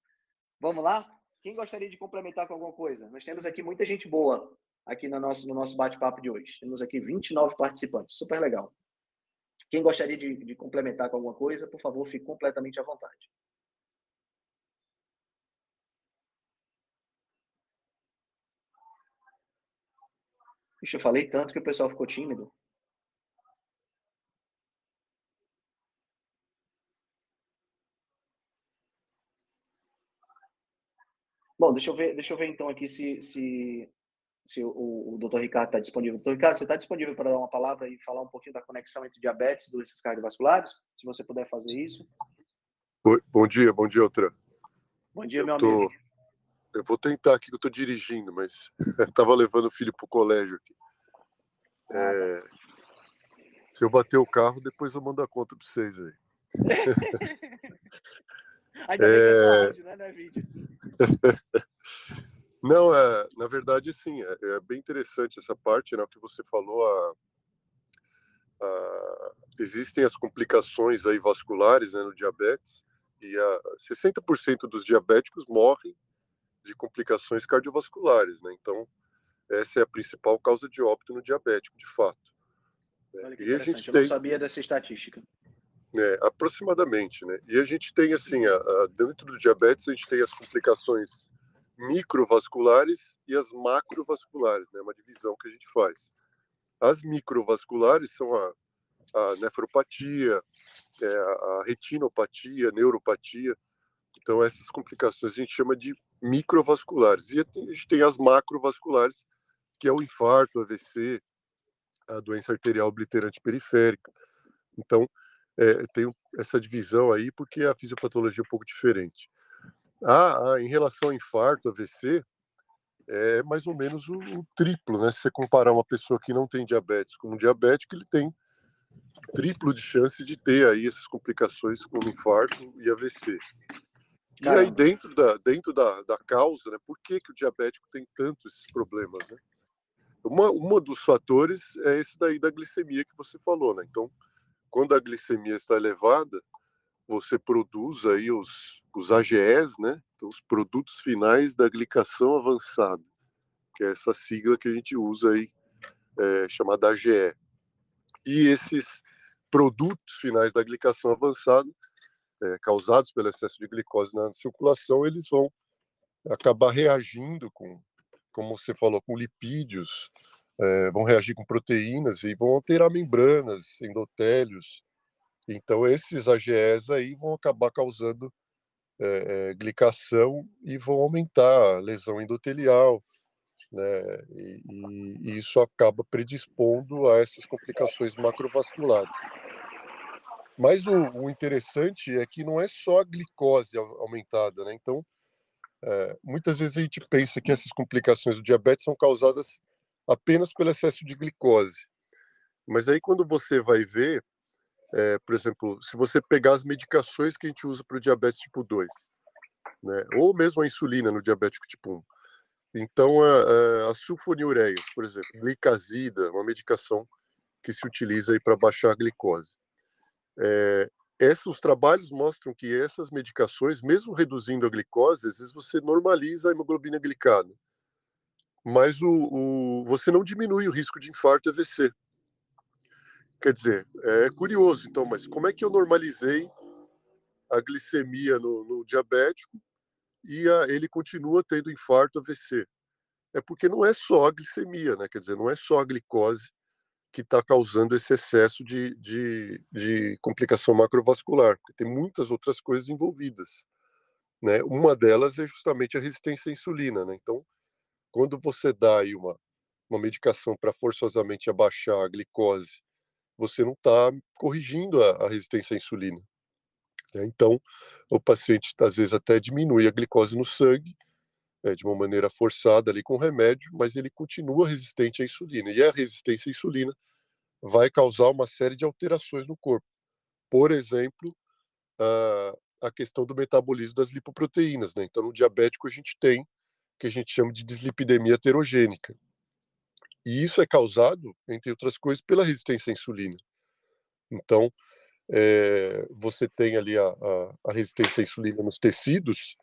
Speaker 1: Vamos lá? Quem gostaria de complementar com alguma coisa? Nós temos aqui muita gente boa aqui no nosso, no nosso bate-papo de hoje. Temos aqui 29 participantes. Super legal. Quem gostaria de, de complementar com alguma coisa, por favor, fique completamente à vontade. Puxa, eu falei tanto que o pessoal ficou tímido. Bom, deixa eu ver, deixa eu ver então aqui se, se, se o, o Dr. Ricardo está disponível. Dr. Ricardo, você está disponível para dar uma palavra e falar um pouquinho da conexão entre diabetes e doenças cardiovasculares? Se você puder fazer isso.
Speaker 2: Bom dia, bom dia, Outra.
Speaker 1: Bom dia, eu meu tô... amigo.
Speaker 2: Eu vou tentar aqui que eu tô dirigindo, mas tava levando o filho pro colégio aqui. Ah, tá. É... Se eu bater o carro, depois eu mando a conta para vocês aí.
Speaker 1: Ainda é... é áudio, né? Não é vídeo.
Speaker 2: Não, é, na verdade, sim, é, é, bem interessante essa parte, né, que você falou, a, a, existem as complicações aí vasculares né, no diabetes, e a, 60% dos diabéticos morrem de complicações cardiovasculares, né, então essa é a principal causa de óbito no diabético, de fato.
Speaker 1: Né. Olha que e a gente eu tem... não sabia dessa estatística.
Speaker 2: É, aproximadamente, né? E a gente tem assim, a, a, dentro do diabetes a gente tem as complicações microvasculares e as macrovasculares, né? Uma divisão que a gente faz. As microvasculares são a, a nefropatia, é, a retinopatia, a neuropatia. Então essas complicações a gente chama de microvasculares. E a gente tem as macrovasculares, que é o infarto, AVC, a doença arterial obliterante periférica. Então, é, tem essa divisão aí porque a fisiopatologia é um pouco diferente. Ah, em relação ao infarto, AVC, é mais ou menos o, o, triplo, né? Se você comparar uma pessoa que não tem diabetes com um diabético, ele tem triplo de chance de ter aí essas complicações como infarto e AVC. E aí dentro da dentro da, da causa, né? Por que, que o diabético tem tanto esses problemas, né? Uma, uma dos fatores é esse daí da glicemia que você falou, né? Então, quando a glicemia está elevada, você produz aí os, os AGEs, né? Então, os produtos finais da glicação avançada, que é essa sigla que a gente usa aí, é, chamada AGE. E esses produtos finais da glicação avançada, é, causados pelo excesso de glicose na circulação, eles vão acabar reagindo com, como você falou, com lipídios, é, vão reagir com proteínas e vão alterar membranas, endotélios. Então, esses AGEs aí vão acabar causando é, glicação e vão aumentar a lesão endotelial, né? E, e, isso acaba predispondo a essas complicações macrovasculares. Mas o, o, interessante é que não é só a glicose aumentada, né? Então, é, muitas vezes a gente pensa que essas complicações do diabetes são causadas apenas pelo excesso de glicose. Mas aí quando você vai ver, é, por exemplo, se você pegar as medicações que a gente usa para o diabetes tipo 2, né, ou mesmo a insulina no diabético tipo 1, então a, a sulfonilureias, por exemplo, glicazida, uma medicação que se utiliza para baixar a glicose. É, esses, os trabalhos mostram que essas medicações, mesmo reduzindo a glicose, às vezes você normaliza a hemoglobina glicada mas o, o, você não diminui o risco de infarto e AVC. Quer dizer, é curioso, então, mas como é que eu normalizei a glicemia no, no diabético e a, ele continua tendo infarto AVC? É porque não é só a glicemia, né? Quer dizer, não é só a glicose que está causando esse excesso de, de, de complicação macrovascular, porque tem muitas outras coisas envolvidas. Né? Uma delas é justamente a resistência à insulina. Né? Então, quando você dá aí uma, uma medicação para forçosamente abaixar a glicose, você não está corrigindo a, a, resistência à insulina. Né? Então, o paciente às vezes até diminui a glicose no sangue é, de uma maneira forçada ali com remédio, mas ele continua resistente à insulina. E a resistência à insulina vai causar uma série de alterações no corpo. Por exemplo, a, a questão do metabolismo das lipoproteínas. Né? Então, no diabético, a gente tem que a gente chama de dislipidemia heterogênica. E isso é causado, entre outras coisas, pela resistência à insulina. Então, é, você tem ali a, a, a, resistência à insulina nos tecidos,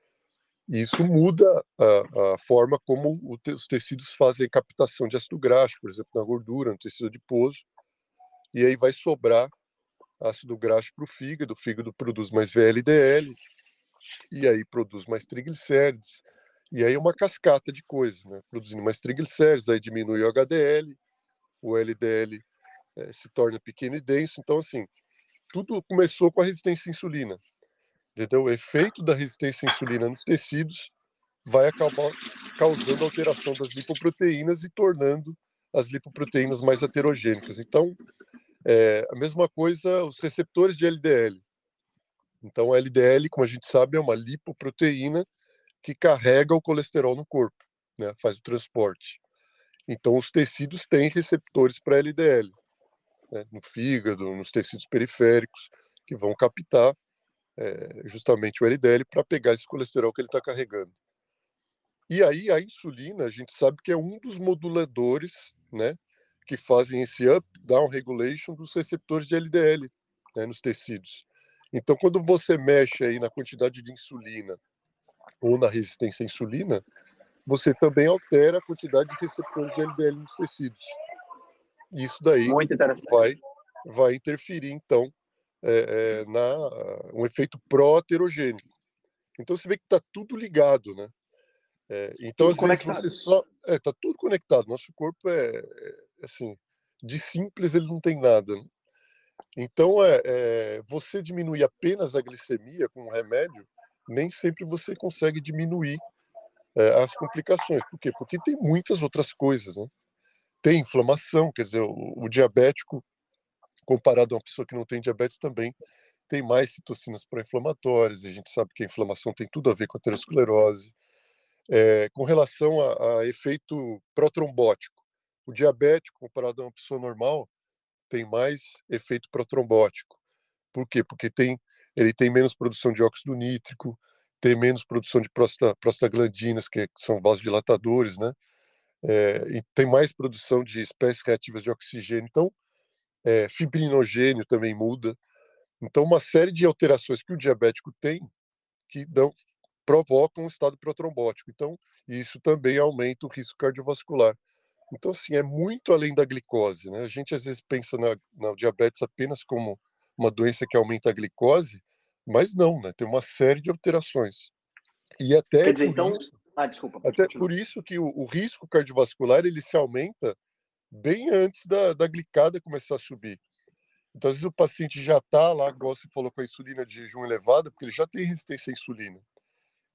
Speaker 2: e isso muda a, a forma como te, os tecidos fazem captação de ácido graxo, por exemplo, na gordura, no tecido adiposo, e aí vai sobrar ácido graxo para o fígado, o fígado produz mais VLDL, e aí produz mais triglicérides, e aí uma cascata de coisas, né? Produzindo mais triglicéridos, aí diminui o HDL, o LDL é, eh, se torna pequeno e denso. Então, assim, tudo começou com a resistência à insulina. Entendeu? O efeito da resistência à insulina nos tecidos vai acabar causando alteração das lipoproteínas e tornando as lipoproteínas mais heterogênicas. Então, é, a mesma coisa os receptores de LDL. Então, a LDL, como a gente sabe, é uma lipoproteína que carrega o colesterol no corpo, né? faz o transporte. Então, os tecidos têm receptores para LDL, né? no fígado, nos tecidos periféricos, que vão captar é, justamente o LDL para pegar esse colesterol que ele está carregando. E aí, a insulina, a gente sabe que é um dos moduladores né, que fazem esse up-down regulation dos receptores de LDL né, nos tecidos. Então, quando você mexe aí na quantidade de insulina ou na resistência à insulina, você também altera a quantidade de receptores de LDL nos tecidos. Isso daí vai, vai interferir, então, é, é, na um efeito pró-heterogênico. Então, você vê que está tudo ligado, né? É, então, tudo às conectado. vezes, você só... Está é, tudo conectado. Nosso corpo é, é, assim, de simples ele não tem nada. Né? Então, é, é, você diminuir apenas a glicemia com um remédio, nem sempre você consegue diminuir as complicações. Por quê? Porque tem muitas outras coisas, né? Tem inflamação, quer dizer, o, o diabético, comparado a uma pessoa que não tem diabetes, também tem mais citocinas pró-inflamatórias, a gente sabe que a inflamação tem tudo a ver com a aterosclerose. É, com relação a, a efeito protrombótico, o diabético, comparado a uma pessoa normal, tem mais efeito protrombótico. Por quê? Porque tem, ele tem menos produção de óxido nítrico, tem menos produção de prostaglandinas, que são vasodilatadores, né? É, e tem mais produção de espécies reativas de oxigênio. Então, é, fibrinogênio também muda. Então, uma série de alterações que o diabético tem que dão, provocam um estado protrombótico. Então, isso também aumenta o risco cardiovascular. Então, assim, é muito além da glicose, né? A gente às vezes pensa na, na diabetes apenas como uma doença que aumenta a glicose, mas não, né? Tem uma série de alterações. E até
Speaker 1: Quer dizer, então... Isso, ah, desculpa.
Speaker 2: Até continuar. por isso que o, o, risco cardiovascular, ele se aumenta bem antes da, da glicada começar a subir. Então, às vezes o paciente já está lá, igual você falou, com a insulina de jejum elevada, porque ele já tem resistência à insulina.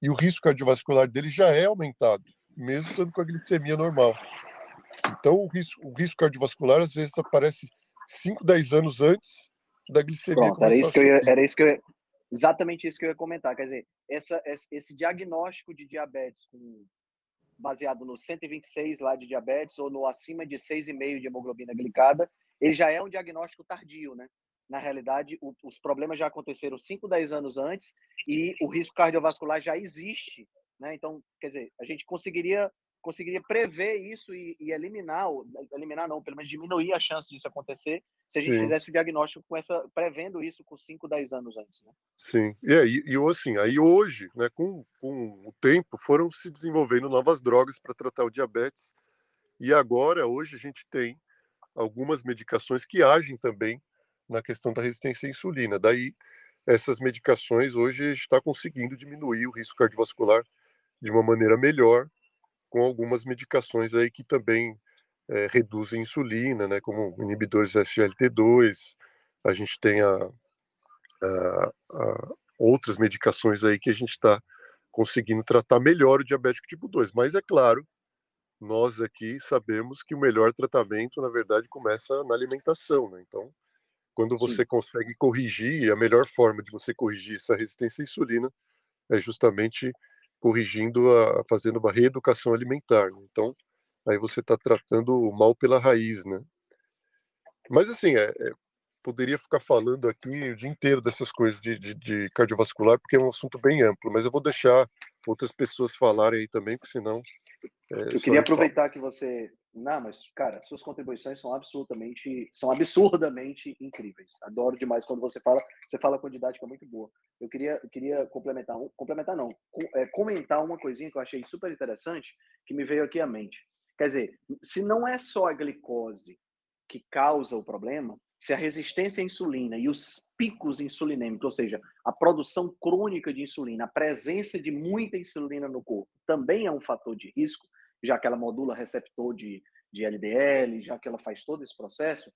Speaker 2: E o risco cardiovascular dele já é aumentado, mesmo estando com a glicemia normal. Então, o risco, o risco cardiovascular às vezes aparece 5, 10 anos antes da glicemia
Speaker 1: Pronto, era isso que eu ia, era isso que eu, exatamente isso que eu ia comentar. Quer dizer, essa, esse diagnóstico de diabetes com, baseado no 126 lá de diabetes ou no acima de 6,5 de hemoglobina glicada, ele já é um diagnóstico tardio, né? Na realidade, o, os problemas já aconteceram 5, 10 anos antes e o risco cardiovascular já existe, né? Então, quer dizer, a gente conseguiria conseguiria prever isso e, e, eliminar, eliminar não, pelo menos diminuir a chance disso acontecer, se a gente Sim. fizesse o diagnóstico com essa, prevendo isso com 5, 10 anos antes, né?
Speaker 2: Sim, e aí, e assim, aí hoje, né, com, com o tempo, foram se desenvolvendo novas drogas para tratar o diabetes, e agora, hoje, a gente tem algumas medicações que agem também na questão da resistência à insulina, daí essas medicações hoje está conseguindo diminuir o risco cardiovascular de uma maneira melhor, com algumas medicações aí que também é, reduzem insulina, né, como inibidores SGLT2, a gente tem a, a, a outras medicações aí que a gente está conseguindo tratar melhor o diabético tipo 2. Mas é claro, nós aqui sabemos que o melhor tratamento, na verdade, começa na alimentação, né? Então, quando você Sim. consegue corrigir, a melhor forma de você corrigir essa resistência à insulina é justamente corrigindo, a, fazendo uma reeducação alimentar. Né? Então, aí você está tratando o mal pela raiz, né? Mas assim, é, é, poderia ficar falando aqui o dia inteiro dessas coisas de, de, de, cardiovascular, porque é um assunto bem amplo, mas eu vou deixar outras pessoas falarem aí também, porque senão.
Speaker 1: É, eu queria aproveitar que você não, mas, cara, suas contribuições são absolutamente, são absurdamente incríveis. Adoro demais quando você fala, você fala com didática muito boa. Eu queria, eu queria complementar, complementar não, é, comentar uma coisinha que eu achei super interessante, que me veio aqui à mente. Quer dizer, se não é só a glicose que causa o problema, se a resistência à insulina e os picos insulinêmicos, ou seja, a produção crônica de insulina, a presença de muita insulina no corpo, também é um fator de risco, já que ela modula receptor de, de LDL, já que ela faz todo esse processo,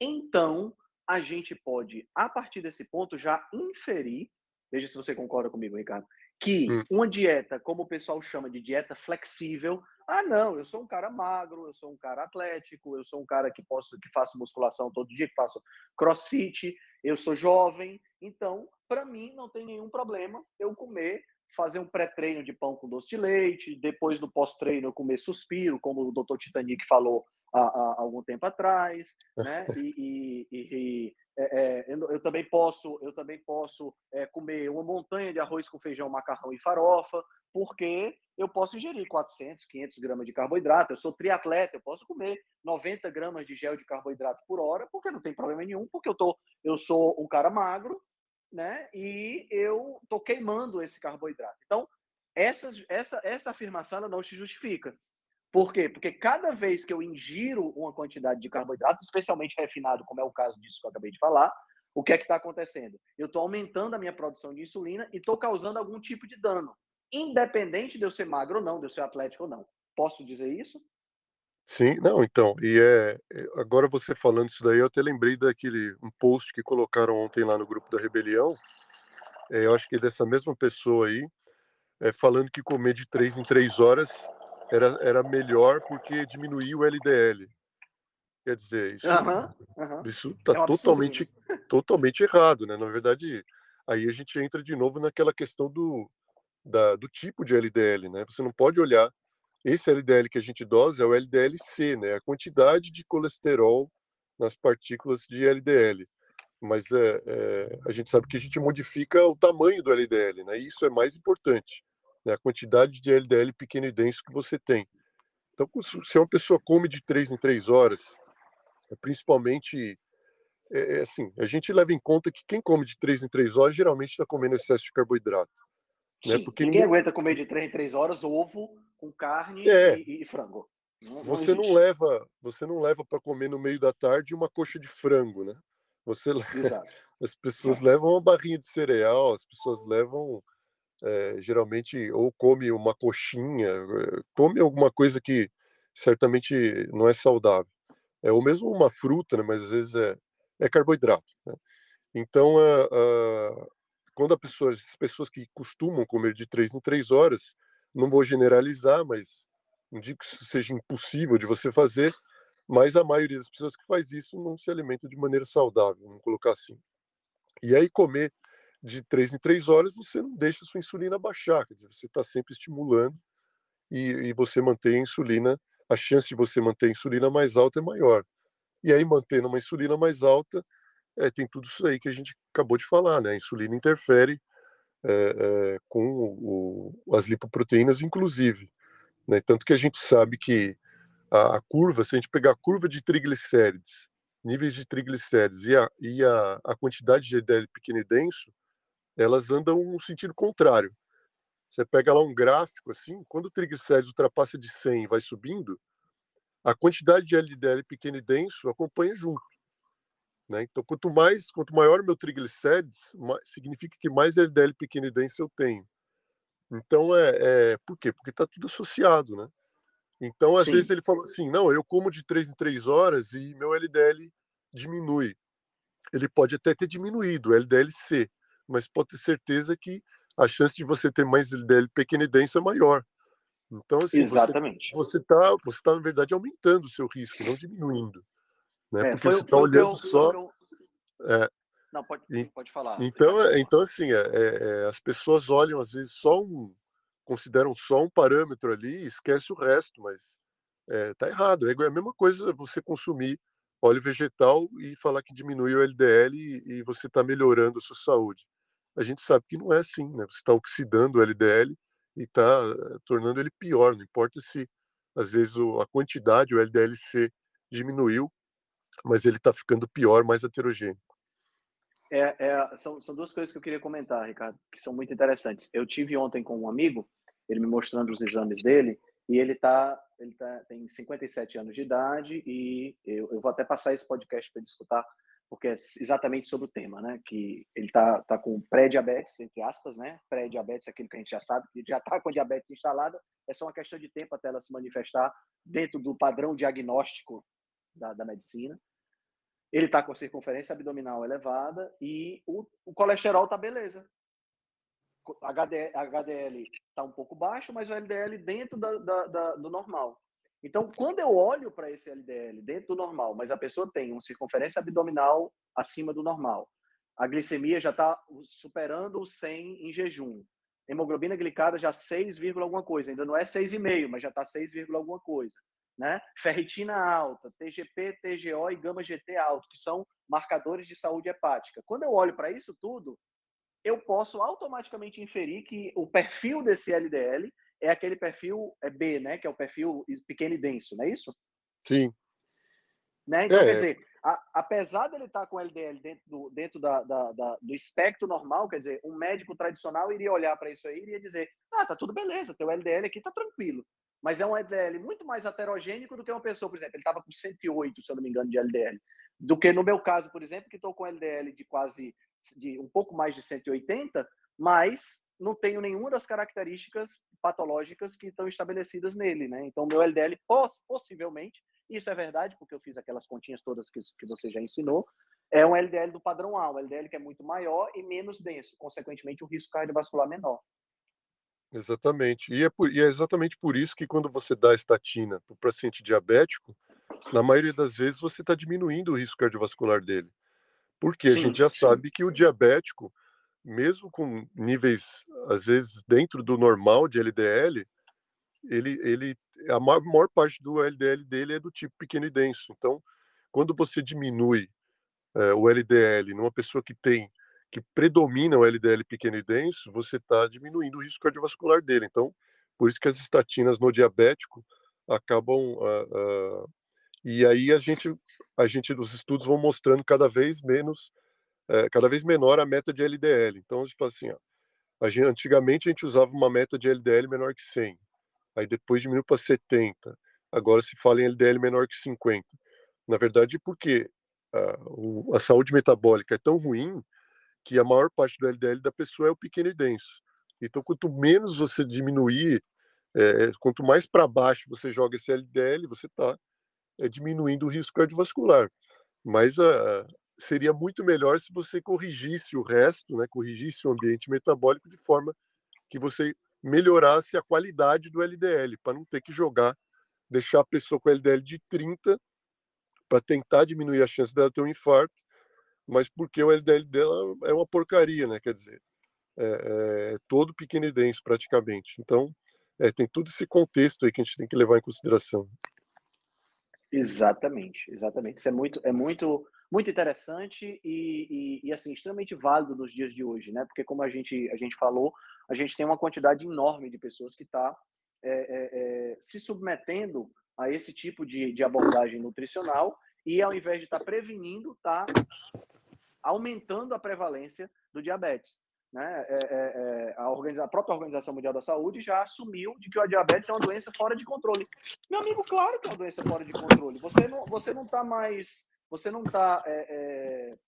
Speaker 1: então a gente pode, a partir desse ponto, já inferir, veja se você concorda comigo, Ricardo, que hum. uma dieta, como o pessoal chama de dieta flexível, ah, não, eu sou um cara magro, eu sou um cara atlético, eu sou um cara que posso que faço musculação todo dia, que faço crossfit, eu sou jovem, então, para mim não tem nenhum problema eu comer fazer um pré-treino de pão com doce de leite, depois no pós-treino comer suspiro, como o Dr. Titanic falou há, há algum tempo atrás, né? E, e, e é, é, eu, eu, também posso, eu também posso é, comer uma montanha de arroz com feijão, macarrão e farofa, porque eu posso ingerir 400, 500 gramas de carboidrato. Eu sou triatleta, eu posso comer 90 gramas de gel de carboidrato por hora, porque não tem problema nenhum, porque eu tô, eu sou um cara magro, né? E eu tô queimando esse carboidrato. Então, essa, essa, essa afirmação ela não se justifica. Por quê? Porque cada vez que eu ingiro uma quantidade de carboidrato, especialmente refinado, como é o caso disso que eu acabei de falar, o que é que está acontecendo? Eu estou aumentando a minha produção de insulina e estou causando algum tipo de dano, independente de eu ser magro ou não, de eu ser atlético ou não. Posso dizer isso?
Speaker 2: Sim, não, então, e é, é agora você falando isso daí, eu até lembrei daquele um post que colocaram ontem lá no grupo da Rebelião, é, eu acho que dessa mesma pessoa aí, é, falando que comer de três em três horas era, era melhor porque diminuía o LDL. Quer dizer, isso isso está é um totalmente, totalmente errado, né? Na verdade, aí a gente entra de novo naquela questão do, da, do tipo de LDL, né? Você não pode olhar esse LDL que a gente dose é o LDL-C, né? A quantidade de colesterol nas partículas de LDL. Mas é, é, a gente sabe que a gente modifica o tamanho do LDL, né? E isso é mais importante né, a quantidade de LDL pequeno e denso que você tem. Então, se uma pessoa come de 3 em 3 horas, é principalmente, é, é, assim, a gente leva em conta que quem come de 3 em 3 horas geralmente está comendo excesso de carboidrato.
Speaker 1: Né? Porque ninguém, ninguém aguenta comer de 3 em 3 horas ovo com carne é, e, e, frango.
Speaker 2: Não, você não, não leva, você não leva para comer no meio da tarde uma coxa de frango, né? Você as pessoas levam uma barrinha de cereal, as pessoas levam é, geralmente ou come uma coxinha, eh, come alguma coisa que certamente não é saudável. É ou mesmo uma fruta, né, mas às vezes é, é carboidrato. Né? Então, quando pessoa, as pessoas que costumam comer de três em três horas, não vou generalizar, mas não digo que isso seja impossível de você fazer, mas a maioria das pessoas que faz isso não se alimenta de maneira saudável, vamos colocar assim. E aí comer de três em três horas, você não deixa sua insulina baixar, quer dizer, você está sempre estimulando e, e, você mantém a insulina, a chance de você manter a insulina mais alta é maior. E aí, mantendo uma insulina mais alta, é, tem tudo isso aí que a gente acabou de falar, né? A insulina interfere é, é, com o, o, as lipoproteínas, inclusive. Né? Tanto que a gente sabe que a, a, curva, se a gente pegar a curva de triglicérides, níveis de triglicérides e a, e a, a quantidade de LDL pequeno e denso, elas andam no sentido contrário. Você pega lá um gráfico assim, quando o triglicérides ultrapassa de 100 e vai subindo, a quantidade de LDL pequeno e denso acompanha junto. Né? Então, quanto mais, quanto maior o meu triglicérides, mais, significa que mais LDL pequeno denso eu tenho. Então, é, é por quê? Porque está tudo associado, né? Então, às Sim. vezes ele fala assim, não, eu como de 3 em 3 horas e meu LDL diminui. Ele pode até ter diminuído, o LDL-C, mas pode ter certeza que a chance de você ter mais LDL pequeno denso é maior. Então, assim, Exatamente. você está, você tá, na verdade, aumentando o seu risco, não diminuindo. Né? É, Porque você está olhando só. Eu...
Speaker 1: É, não, pode, pode falar.
Speaker 2: Então, é, então assim, é, é, é, as pessoas olham, às vezes, só um. consideram só um parâmetro ali e esquece o resto, mas está errado. É a mesma coisa você consumir óleo vegetal e falar que diminui o LDL e, e você está melhorando a sua saúde a gente sabe que não é assim, né? Você está oxidando o LDL e está eh, tornando ele pior, não importa se às vezes o, a quantidade, o LDL-C diminuiu, mas ele está ficando pior, mais heterogêneo.
Speaker 1: É, é, são, são duas coisas que eu queria comentar, Ricardo, que são muito interessantes. Eu tive ontem com um amigo, ele me mostrando os exames dele, e ele tá, ele tá, tem 57 anos de idade, e eu, eu vou até passar esse podcast para ele escutar, porque é exatamente sobre o tema, né? Que ele tá, tá com pré-diabetes, entre aspas, né? Pré-diabetes, aquilo que a gente já sabe, que já está com diabetes instalada, é só uma questão de tempo até ela se manifestar dentro do padrão diagnóstico da, da medicina. Ele está com circunferência abdominal elevada e o, o colesterol tá beleza. HDL, HDL está um pouco baixo, mas o LDL dentro da, da, da, do normal. Então, quando eu olho para esse LDL dentro do normal, mas a pessoa tem uma circunferência abdominal acima do normal, a glicemia já está superando o 100 em jejum, hemoglobina glicada já 6, alguma coisa, ainda não é 6,5, mas já está 6, alguma coisa. Né? Ferritina alta, TGP, TGO e gama GT alto, que são marcadores de saúde hepática. Quando eu olho para isso tudo, eu posso automaticamente inferir que o perfil desse LDL é aquele perfil é B, né? Que é o perfil pequeno e denso, não é isso?
Speaker 2: Sim.
Speaker 1: Né? Então, é. quer dizer, a, apesar dele estar com LDL dentro, do, dentro da, da, da, do espectro normal, quer dizer, um médico tradicional iria olhar para isso aí e iria dizer: ah, tá tudo beleza, teu LDL aqui tá tranquilo. Mas é um LDL muito mais heterogênico do que uma pessoa, por exemplo, ele estava com 108, se eu não me engano, de LDL, do que no meu caso, por exemplo, que estou com LDL de quase de um pouco mais de 180, mas não tenho nenhuma das características patológicas que estão estabelecidas nele, né? Então, meu LDL possivelmente, isso é verdade, porque eu fiz aquelas continhas todas que, que você já ensinou, é um LDL do padrão A, um LDL que é muito maior e menos denso, consequentemente, o risco cardiovascular menor.
Speaker 2: Exatamente. E é, por, e é exatamente por isso que quando você dá estatina para o paciente diabético, na maioria das vezes você está diminuindo o risco cardiovascular dele. Porque sim, a gente já sim. sabe que o diabético, mesmo com níveis, às vezes, dentro do normal de LDL, ele, ele, a maior, maior parte do LDL dele é do tipo pequeno e denso. Então, quando você diminui é, o LDL numa pessoa que tem que predomina o LDL pequeno e denso, você está diminuindo o risco cardiovascular dele. Então, por isso que as estatinas no diabético acabam uh, uh, e aí a gente a gente dos estudos vão mostrando cada vez menos uh, cada vez menor a meta de LDL. Então a gente fala assim, ó, a gente, antigamente a gente usava uma meta de LDL menor que 100, aí depois diminuiu para 70, agora se fala em LDL menor que 50. Na verdade, porque a saúde metabólica é tão ruim que a maior parte do LDL da pessoa é o pequeno e denso. Então, quanto menos você diminuir, é, quanto mais para baixo você joga esse LDL, você está é, diminuindo o risco cardiovascular. Mas uh, seria muito melhor se você corrigisse o resto, né, corrigisse o ambiente metabólico de forma que você melhorasse a qualidade do LDL, para não ter que jogar, deixar a pessoa com LDL de 30 para tentar diminuir a chance dela ter um infarto mas porque o LDL dela é uma porcaria, né? Quer dizer, é, é todo pequeno e denso praticamente. Então, é, tem todo esse contexto aí que a gente tem que levar em consideração.
Speaker 1: Exatamente, exatamente. Isso é muito, é muito, muito interessante e, e, e, assim extremamente válido nos dias de hoje, né? Porque como a gente a gente falou, a gente tem uma quantidade enorme de pessoas que está é, é, é, se submetendo a esse tipo de, de abordagem nutricional e ao invés de estar tá prevenindo, está aumentando a prevalência do diabetes. Né? É, é, é, a, a, própria Organização Mundial da Saúde já assumiu de que o diabetes é uma doença fora de controle. Meu amigo, claro que é uma doença fora de controle. Você não, você não está mais, você não está, é, é,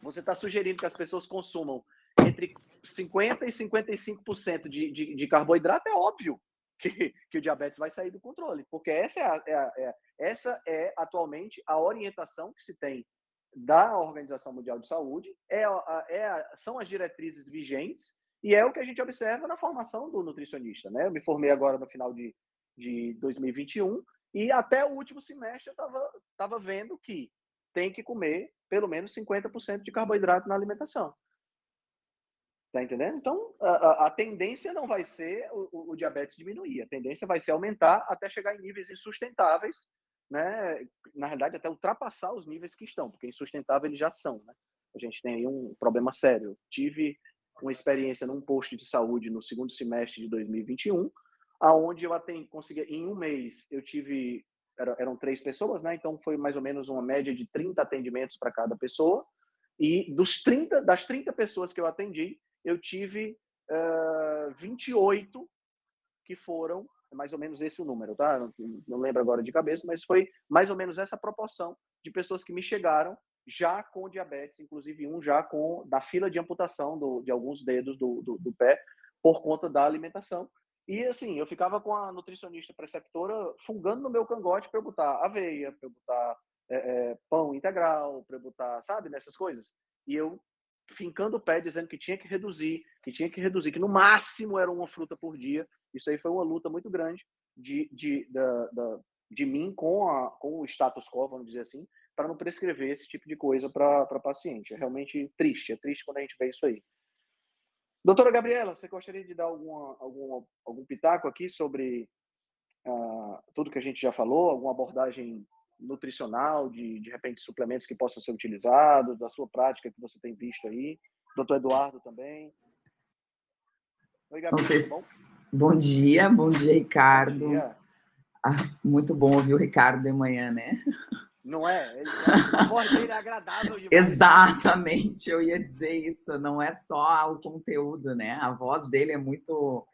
Speaker 1: você está sugerindo que as pessoas consumam entre 50 e 55% de, de, de carboidrato. É óbvio que, que, o diabetes vai sair do controle, porque essa é, a, é, a, essa é atualmente a orientação que se tem da Organização Mundial de Saúde, é, é, são as diretrizes vigentes e é o que a gente observa na formação do nutricionista. Né? Eu me formei agora no final de, de 2021 e até o último semestre eu estava tava vendo que tem que comer pelo menos 50% de carboidrato na alimentação. Tá entendendo? Então, a, a tendência não vai ser o, o, diabetes diminuir, a tendência vai ser aumentar até chegar em níveis insustentáveis né, na realidade, até ultrapassar os níveis que estão, porque insustentável eles já são. Né? A gente tem aí um problema sério. tive uma experiência num posto de saúde no segundo semestre de 2021, aonde eu atendi, consegui, em um mês, eu tive, eram, três pessoas, né? Então foi mais ou menos uma média de 30 atendimentos para cada pessoa. E dos 30, das 30 pessoas que eu atendi, eu tive uh, 28 que foram mais ou menos esse o número, tá? Não, não lembro agora de cabeça, mas foi mais ou menos essa proporção de pessoas que me chegaram já com diabetes, inclusive um já com da fila de amputação do, de alguns dedos do, do, do, pé por conta da alimentação. E assim, eu ficava com a nutricionista preceptora fungando no meu cangote para eu botar aveia, para eu botar é, é, pão integral, para eu botar, sabe, nessas coisas. E eu fincando o pé dizendo que tinha que reduzir, que tinha que reduzir, que no máximo era uma fruta por dia. Isso aí foi uma luta muito grande de, de, da, da, de mim com, a, com o status quo, vamos dizer assim, para não prescrever esse tipo de coisa para paciente. É realmente triste, é triste quando a gente vê isso aí. Doutora Gabriela, você gostaria de dar alguma, algum, pitaco aqui sobre uh, tudo que a gente já falou, alguma abordagem nutricional, de, de repente suplementos que possam ser utilizados, da sua prática que você tem visto aí? Doutor Eduardo também.
Speaker 3: Oi, Gabriela, bom? bom dia, bom dia, Ricardo. Bom dia. Ah, muito bom ouvir o Ricardo de manhã, né?
Speaker 1: Não é? a voz dele é agradável demais.
Speaker 3: Exatamente, eu ia dizer isso. Não é só o conteúdo, né? A voz dele é muito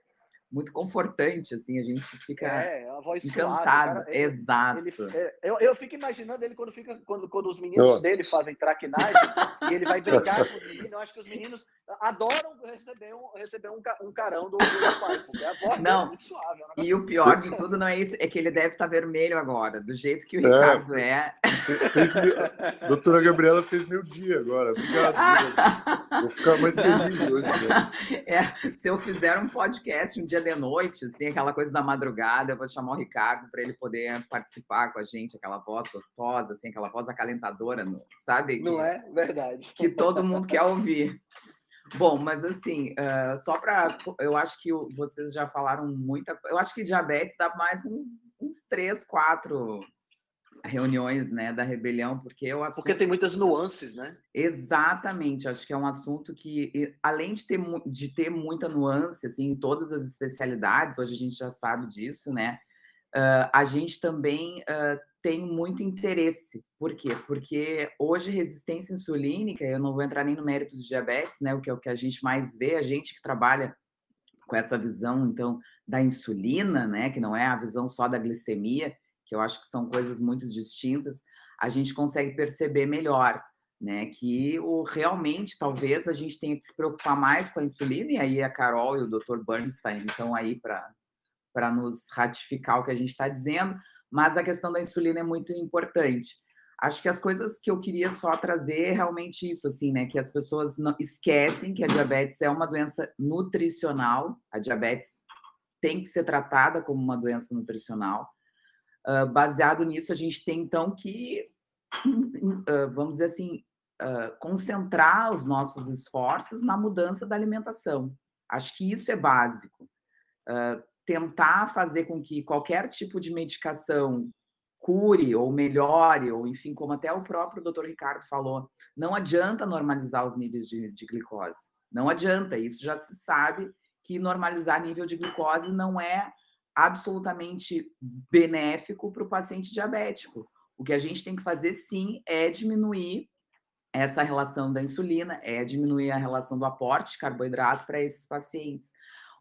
Speaker 3: muito confortante, assim, a gente fica é, a voz encantado. Suave, Exato. Ele,
Speaker 1: é, eu, eu fico imaginando ele quando fica quando, quando os meninos oh. dele fazem traquinagem e ele vai brincar com os meninos. Eu acho que os meninos adoram receber um, receber um, um carão do, do pai, porque a voz
Speaker 3: não. é muito suave. É e o pior de tudo não é isso, é que ele deve estar vermelho agora, do jeito que o é, Ricardo é.
Speaker 2: Fez, doutora Gabriela fez meu dia agora. Obrigado. Vou ficar mais feliz hoje. Né?
Speaker 3: É, se eu fizer um podcast um dia de noite, assim, aquela coisa da madrugada, eu vou chamar o Ricardo para ele poder participar com a gente, aquela voz gostosa, assim, aquela voz acalentadora, sabe?
Speaker 1: Que, Não é verdade.
Speaker 3: Que todo mundo quer ouvir. Bom, mas assim, uh, só para. Eu acho que vocês já falaram muita Eu acho que diabetes dá mais uns, uns três, quatro reuniões né, da rebelião, porque o
Speaker 1: assunto... Porque tem muitas nuances, né?
Speaker 3: Exatamente, acho que é um assunto que, além de ter, de ter muita nuance assim, em todas as especialidades, hoje a gente já sabe disso, né? Uh, a gente também uh, tem muito interesse. Por quê? Porque hoje resistência insulínica, eu não vou entrar nem no mérito do diabetes, né? O que é o que a gente mais vê, a gente que trabalha com essa visão, então, da insulina, né? Que não é a visão só da glicemia, que eu acho que são coisas muito distintas, a gente consegue perceber melhor, né? Que o realmente talvez a gente tenha que se preocupar mais com a insulina, e aí a Carol e o Dr. Bernstein estão aí para nos ratificar o que a gente está dizendo, mas a questão da insulina é muito importante. Acho que as coisas que eu queria só trazer é realmente isso, assim, né? Que as pessoas não esquecem que a diabetes é uma doença nutricional, a diabetes tem que ser tratada como uma doença nutricional. Uh, baseado nisso, a gente tem então que, uh, vamos dizer assim, uh, concentrar os nossos esforços na mudança da alimentação. Acho que isso é básico. tentar fazer com que qualquer tipo de medicação cure ou melhore, ou enfim, como até o próprio doutor Ricardo falou, não adianta normalizar os níveis de, de glicose. Não adianta, isso já se sabe que normalizar nível de glicose não é absolutamente benéfico para o paciente diabético. O que a gente tem que fazer, sim, é diminuir essa relação da insulina, é diminuir a relação do aporte de carboidrato para esses pacientes.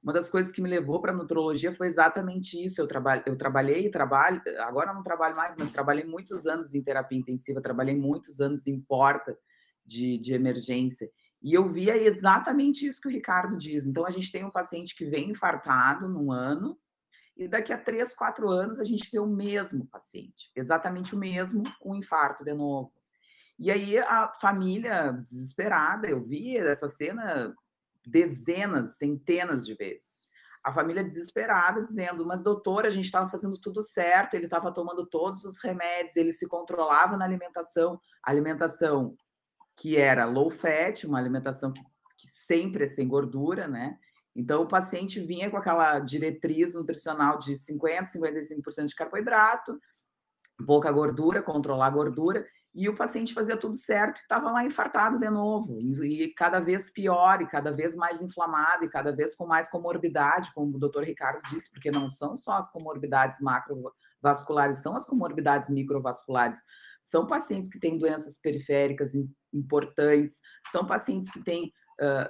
Speaker 3: Uma das coisas que me levou para a nutrologia foi exatamente isso. Eu, traba eu trabalhei e trabalho, agora não trabalho mais, mas trabalhei muitos anos em terapia intensiva, trabalhei muitos anos em porta de, de emergência. E eu via exatamente isso que o Ricardo diz. Então, a gente tem um paciente que vem infartado num ano, e daqui a três, quatro anos a gente vê o mesmo paciente, exatamente o mesmo, com infarto de novo. E aí a família desesperada, eu vi essa cena dezenas, centenas de vezes. A família desesperada dizendo: Mas doutor, a gente estava fazendo tudo certo, ele estava tomando todos os remédios, ele se controlava na alimentação, alimentação que era low fat, uma alimentação que, que sempre é sem gordura, né? Então, o paciente vinha com aquela diretriz nutricional de 50%, 55% de carboidrato, pouca gordura, controlar a gordura, e o paciente fazia tudo certo e estava lá infartado de novo, e, e, cada vez pior, e cada vez mais inflamado, e cada vez com mais comorbidade, como o doutor Ricardo disse, porque não são só as comorbidades macrovasculares, são as comorbidades microvasculares. São pacientes que têm doenças periféricas importantes, são pacientes que têm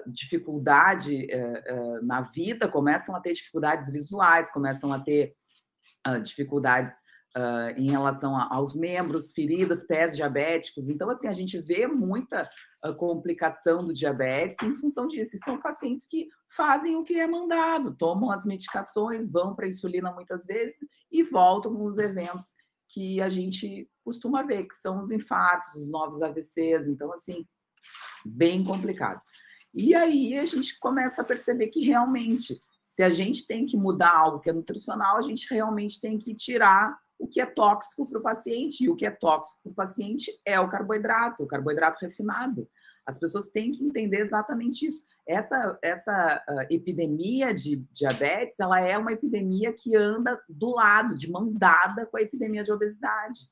Speaker 3: dificuldade uh, na vida, começam a ter dificuldades visuais, começam a ter dificuldades em relação a, aos membros, feridas, pés diabéticos. Então, assim, a gente vê muita complicação do diabetes em função disso. E são pacientes que fazem o que é mandado, tomam as medicações, vão para a insulina muitas vezes e voltam com os eventos que a gente costuma ver, que são os infartos, os novos AVCs. Então, assim, bem complicado. E aí a gente começa a perceber que realmente, se a gente tem que mudar algo que é nutricional, a gente realmente tem que tirar o que é tóxico para o paciente. E o que é tóxico para o paciente é o carboidrato, o carboidrato refinado. As pessoas têm que entender exatamente isso. Essa, essa uh, epidemia de diabetes, ela é uma epidemia que anda do lado, de mão dada com a epidemia de obesidade.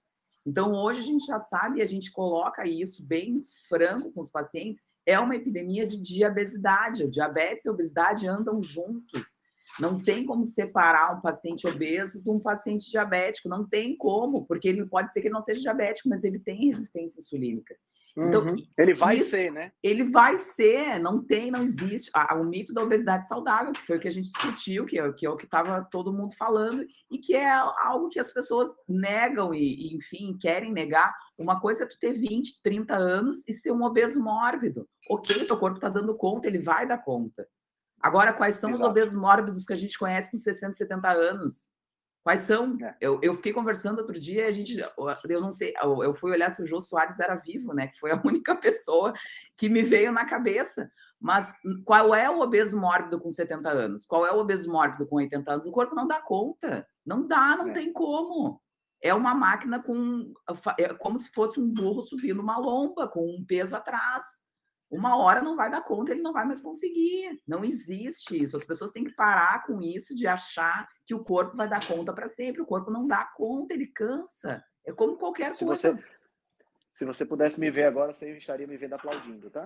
Speaker 3: Então, hoje a gente já sabe, e a gente coloca isso bem franco com os pacientes, é uma epidemia de diabesidade. O diabetes e a obesidade andam juntos. Não tem como separar um paciente obeso de um paciente diabético. Não tem como, porque ele pode ser que ele não seja diabético, mas ele tem resistência insulínica.
Speaker 1: Então, uhum. ele vai isso, ser, né?
Speaker 3: Ele vai ser, não tem, não existe. o mito da obesidade saudável, que foi o que a gente discutiu, que é, que é o que estava todo mundo falando, e que é algo que as pessoas negam e, e, enfim, querem negar. Uma coisa é tu ter 20, 30 anos e ser um obeso mórbido. Ok, teu corpo está dando conta, ele vai dar conta. Agora, quais são Exato. os obesos mórbidos que a gente conhece com 60, 70 anos? Quais são? É. Eu, eu fiquei conversando outro dia, a gente, eu não sei, eu, eu fui olhar se o Jô Soares era vivo, né? Que foi a única pessoa que me veio na cabeça. Mas qual é o obeso mórbido com 70 anos? Qual é o obeso mórbido com 80 anos? O corpo não dá conta. Não dá, não é. tem como. É uma máquina com. É como se fosse um burro subindo uma lomba, com um peso atrás. Uma hora não vai dar conta, ele não vai mais conseguir. Não existe isso. As pessoas têm que parar com isso de achar que o corpo vai dar conta para sempre. O corpo não dá conta, ele cansa. É como qualquer
Speaker 1: se
Speaker 3: coisa.
Speaker 1: Você, se você pudesse me ver agora, você estaria me vendo aplaudindo, tá?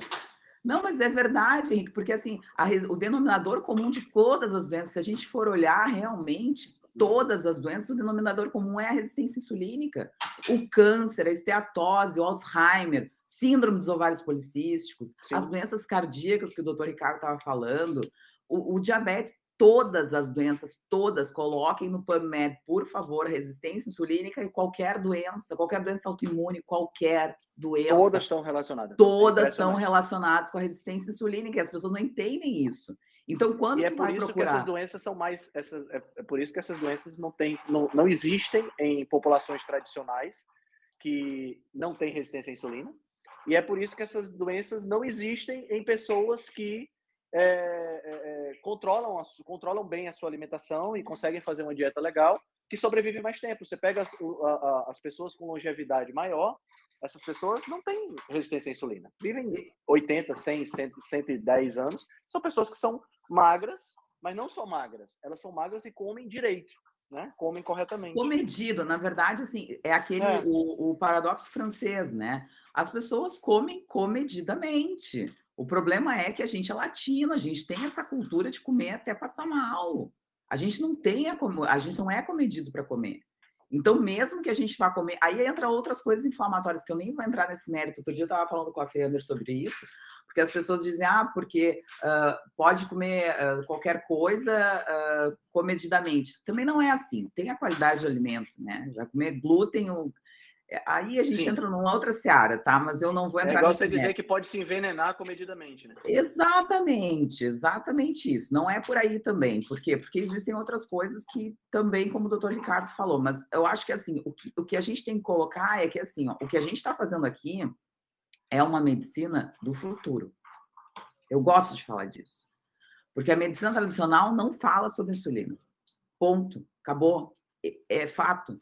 Speaker 3: Não, mas é verdade, Henrique, porque assim, a, o denominador comum de todas as doenças, se a gente for olhar realmente, todas as doenças, o denominador comum é a resistência insulínica. O câncer, a esteatose, o Alzheimer, síndrome dos ovários policísticos, Sim. as doenças cardíacas que o doutor Ricardo estava falando, o, o, diabetes, todas as doenças, todas, coloquem no PubMed, por favor, resistência insulínica e qualquer doença, qualquer doença autoimune, qualquer doença.
Speaker 1: Todas estão relacionadas.
Speaker 3: Todas é estão relacionadas com a resistência insulínica e as pessoas não entendem isso. Então, quando
Speaker 1: e
Speaker 3: é
Speaker 1: por isso procurar... que essas doenças são mais, essas, é, é por isso que essas doenças não têm, não, não existem em populações tradicionais que não têm resistência à insulina, e é por isso que essas doenças não existem em pessoas que é, é, é controlam, a, controlam bem a sua alimentação e conseguem fazer uma dieta legal, que sobrevive mais tempo. Você pega as, a, as pessoas com longevidade maior, essas pessoas não têm resistência à insulina. Vivem 80, 100, 100 110 anos. São pessoas que são magras, mas não são magras. Elas são magras e comem direito. Né? Comem corretamente.
Speaker 3: Comedido, na verdade, assim, é aquele é. O, o paradoxo francês, né? As pessoas comem comedidamente. O problema é que a gente é latino, a gente tem essa cultura de comer até passar mal. A gente não tem a, a gente não é comedido para comer. Então, mesmo que a gente vá comer, aí entra outras coisas inflamatórias que eu nem vou entrar nesse mérito. Outro dia eu estava falando com a Fender sobre isso, porque as pessoas dizem, ah, porque uh, pode comer uh, qualquer coisa uh, comedidamente. Também não é assim. Tem a qualidade do alimento, né? Já comer glúten, é, aí a gente Sim. entra numa outra seara, tá? Mas eu não vou é entrar. É
Speaker 1: igual você dizer que pode se envenenar comedidamente, né?
Speaker 3: Exatamente, exatamente isso. Não é por aí também. Por quê? Porque existem outras coisas que também, como o doutor Ricardo falou, mas eu acho que assim, o que, o que a gente tem que colocar é que assim, ó, o que a gente está fazendo aqui é uma medicina do futuro. Eu gosto de falar disso. Porque a medicina tradicional não fala sobre insulina. Ponto. Acabou. É, é fato.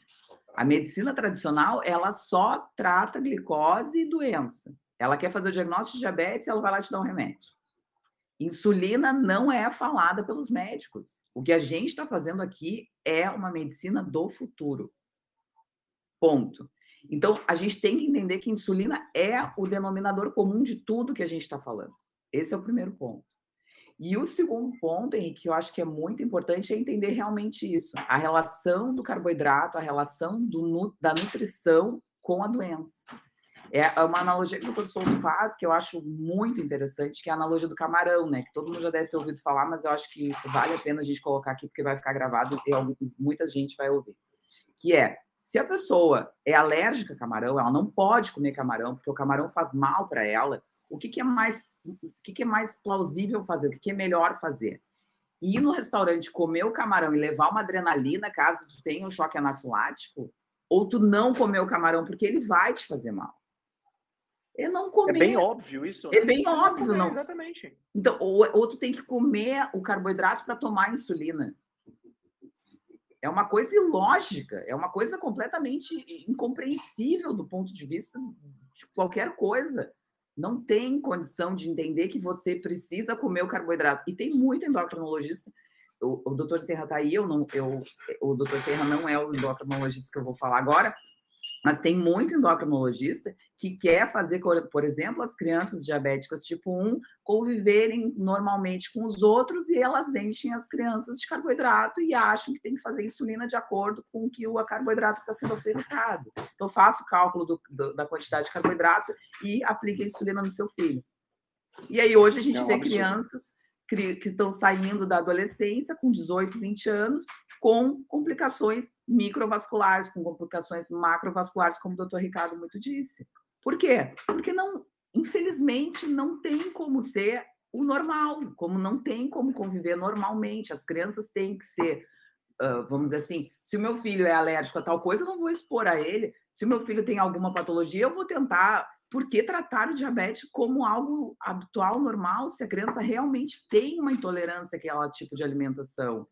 Speaker 3: A medicina tradicional, ela só trata glicose e doença. Ela quer fazer o diagnóstico de diabetes, ela vai lá te dar um remédio. Insulina não é falada pelos médicos. O que a gente está fazendo aqui é uma medicina do futuro. Ponto. Então, a gente tem que entender que insulina é o denominador comum de tudo que a gente está falando. Esse é o primeiro ponto. E o segundo ponto, Henrique, que eu acho que é muito importante, é entender realmente isso: a relação do carboidrato, a relação do, da nutrição com a doença. É, é uma analogia que o professor faz, que eu acho muito interessante, que é a analogia do camarão, né? Que todo mundo já deve ter ouvido falar, mas eu acho que vale a pena a gente colocar aqui, porque vai ficar gravado e muita gente vai ouvir. Que é, se a pessoa é alérgica a camarão, ela não pode comer camarão, porque o camarão faz mal para ela, o que, que é mais o que, que é mais plausível fazer, o que, que é melhor fazer. Ir no restaurante comer o camarão e levar uma adrenalina caso tu tenha um choque anafilático, ou tu não comer o camarão porque ele vai te fazer mal. É não comer.
Speaker 1: É bem óbvio isso.
Speaker 3: Né? É bem óbvio, não.
Speaker 1: Exatamente.
Speaker 3: Então, ou, ou tu tem que comer o carboidrato para tomar insulina. É uma coisa ilógica, é uma coisa completamente incompreensível do ponto de vista de qualquer coisa. Não tem condição de entender que você precisa comer o carboidrato. E tem muito endocrinologista. O, o doutor Serra está aí, eu não, eu, o doutor Serra não é o endocrinologista que eu vou falar agora, mas tem muito endocrinologista que quer fazer, por exemplo, as crianças diabéticas tipo 1 conviverem normalmente com os outros e elas enchem as crianças de carboidrato e acham que tem que fazer insulina de acordo com o que o carboidrato está sendo ofertado. Então, faça o cálculo do, do, da quantidade de carboidrato e aplique a insulina no seu filho. E aí, hoje, a gente é vê crianças que estão saindo da adolescência com 18, 20 anos com complicações microvasculares, com complicações macrovasculares, como o doutor Ricardo muito disse. Por quê? Porque não, infelizmente, não tem como ser o normal, como não tem como conviver normalmente. As crianças têm que ser, uh, vamos dizer assim, se o meu filho é alérgico a tal coisa, eu não vou expor a ele. Se o meu filho tem alguma patologia, eu vou tentar. Por que tratar o diabetes como algo habitual, normal, se a criança realmente tem uma intolerância àquele tipo de alimentação?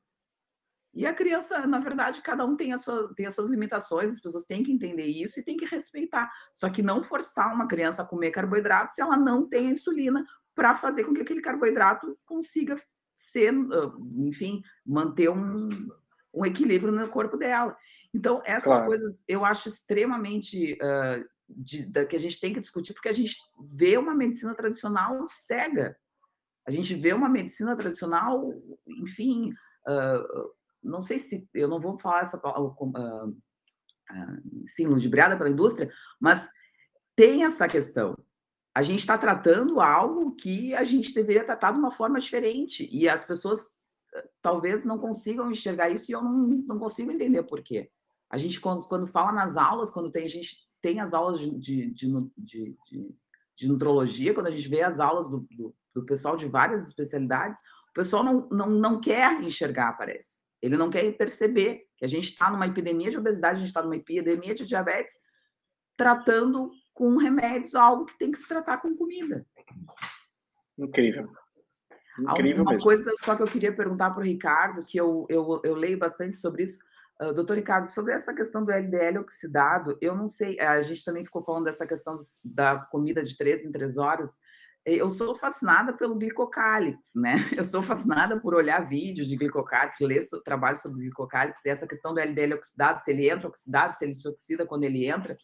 Speaker 3: E a criança, na verdade, cada um tem, a sua, tem as suas limitações, as pessoas têm que entender isso e têm que respeitar. Só que não forçar uma criança a comer carboidrato se ela não tem insulina para fazer com que aquele carboidrato consiga ser, enfim, manter um, um equilíbrio no corpo dela. Então, essas claro. coisas eu acho extremamente uh, de, da, que a gente tem que discutir, porque a gente vê uma medicina tradicional cega. A gente vê uma medicina tradicional, enfim, uh, não sei se eu não vou falar essa uh, uh, ludibriada pela indústria, mas tem essa questão. A gente está tratando algo que a gente deveria tratar de uma forma diferente e as pessoas talvez não consigam enxergar isso e eu não, não consigo entender por quê. A gente, quando, quando fala nas aulas, quando tem, a gente tem as aulas de, de, de, de, de nutrologia, quando a gente vê as aulas do, do, do pessoal de várias especialidades, o pessoal não, não, não quer enxergar, parece. Ele não quer perceber que a gente está numa epidemia de obesidade, a gente está numa epidemia de diabetes, tratando com remédios algo que tem que se tratar com comida.
Speaker 1: Incrível. Incrível
Speaker 3: Uma
Speaker 1: mesmo.
Speaker 3: coisa só que eu queria perguntar para o Ricardo, que eu, eu, eu leio bastante sobre isso. Uh, doutor Ricardo, sobre essa questão do LDL oxidado, eu não sei, a gente também ficou falando dessa questão da comida de três em três horas eu sou fascinada pelo glicocálix, né? Eu sou fascinada por olhar vídeos de glicocálix, ler trabalho sobre glicocálix, e essa questão do LDL oxidado, se ele entra oxidado, se ele se oxida quando ele entra.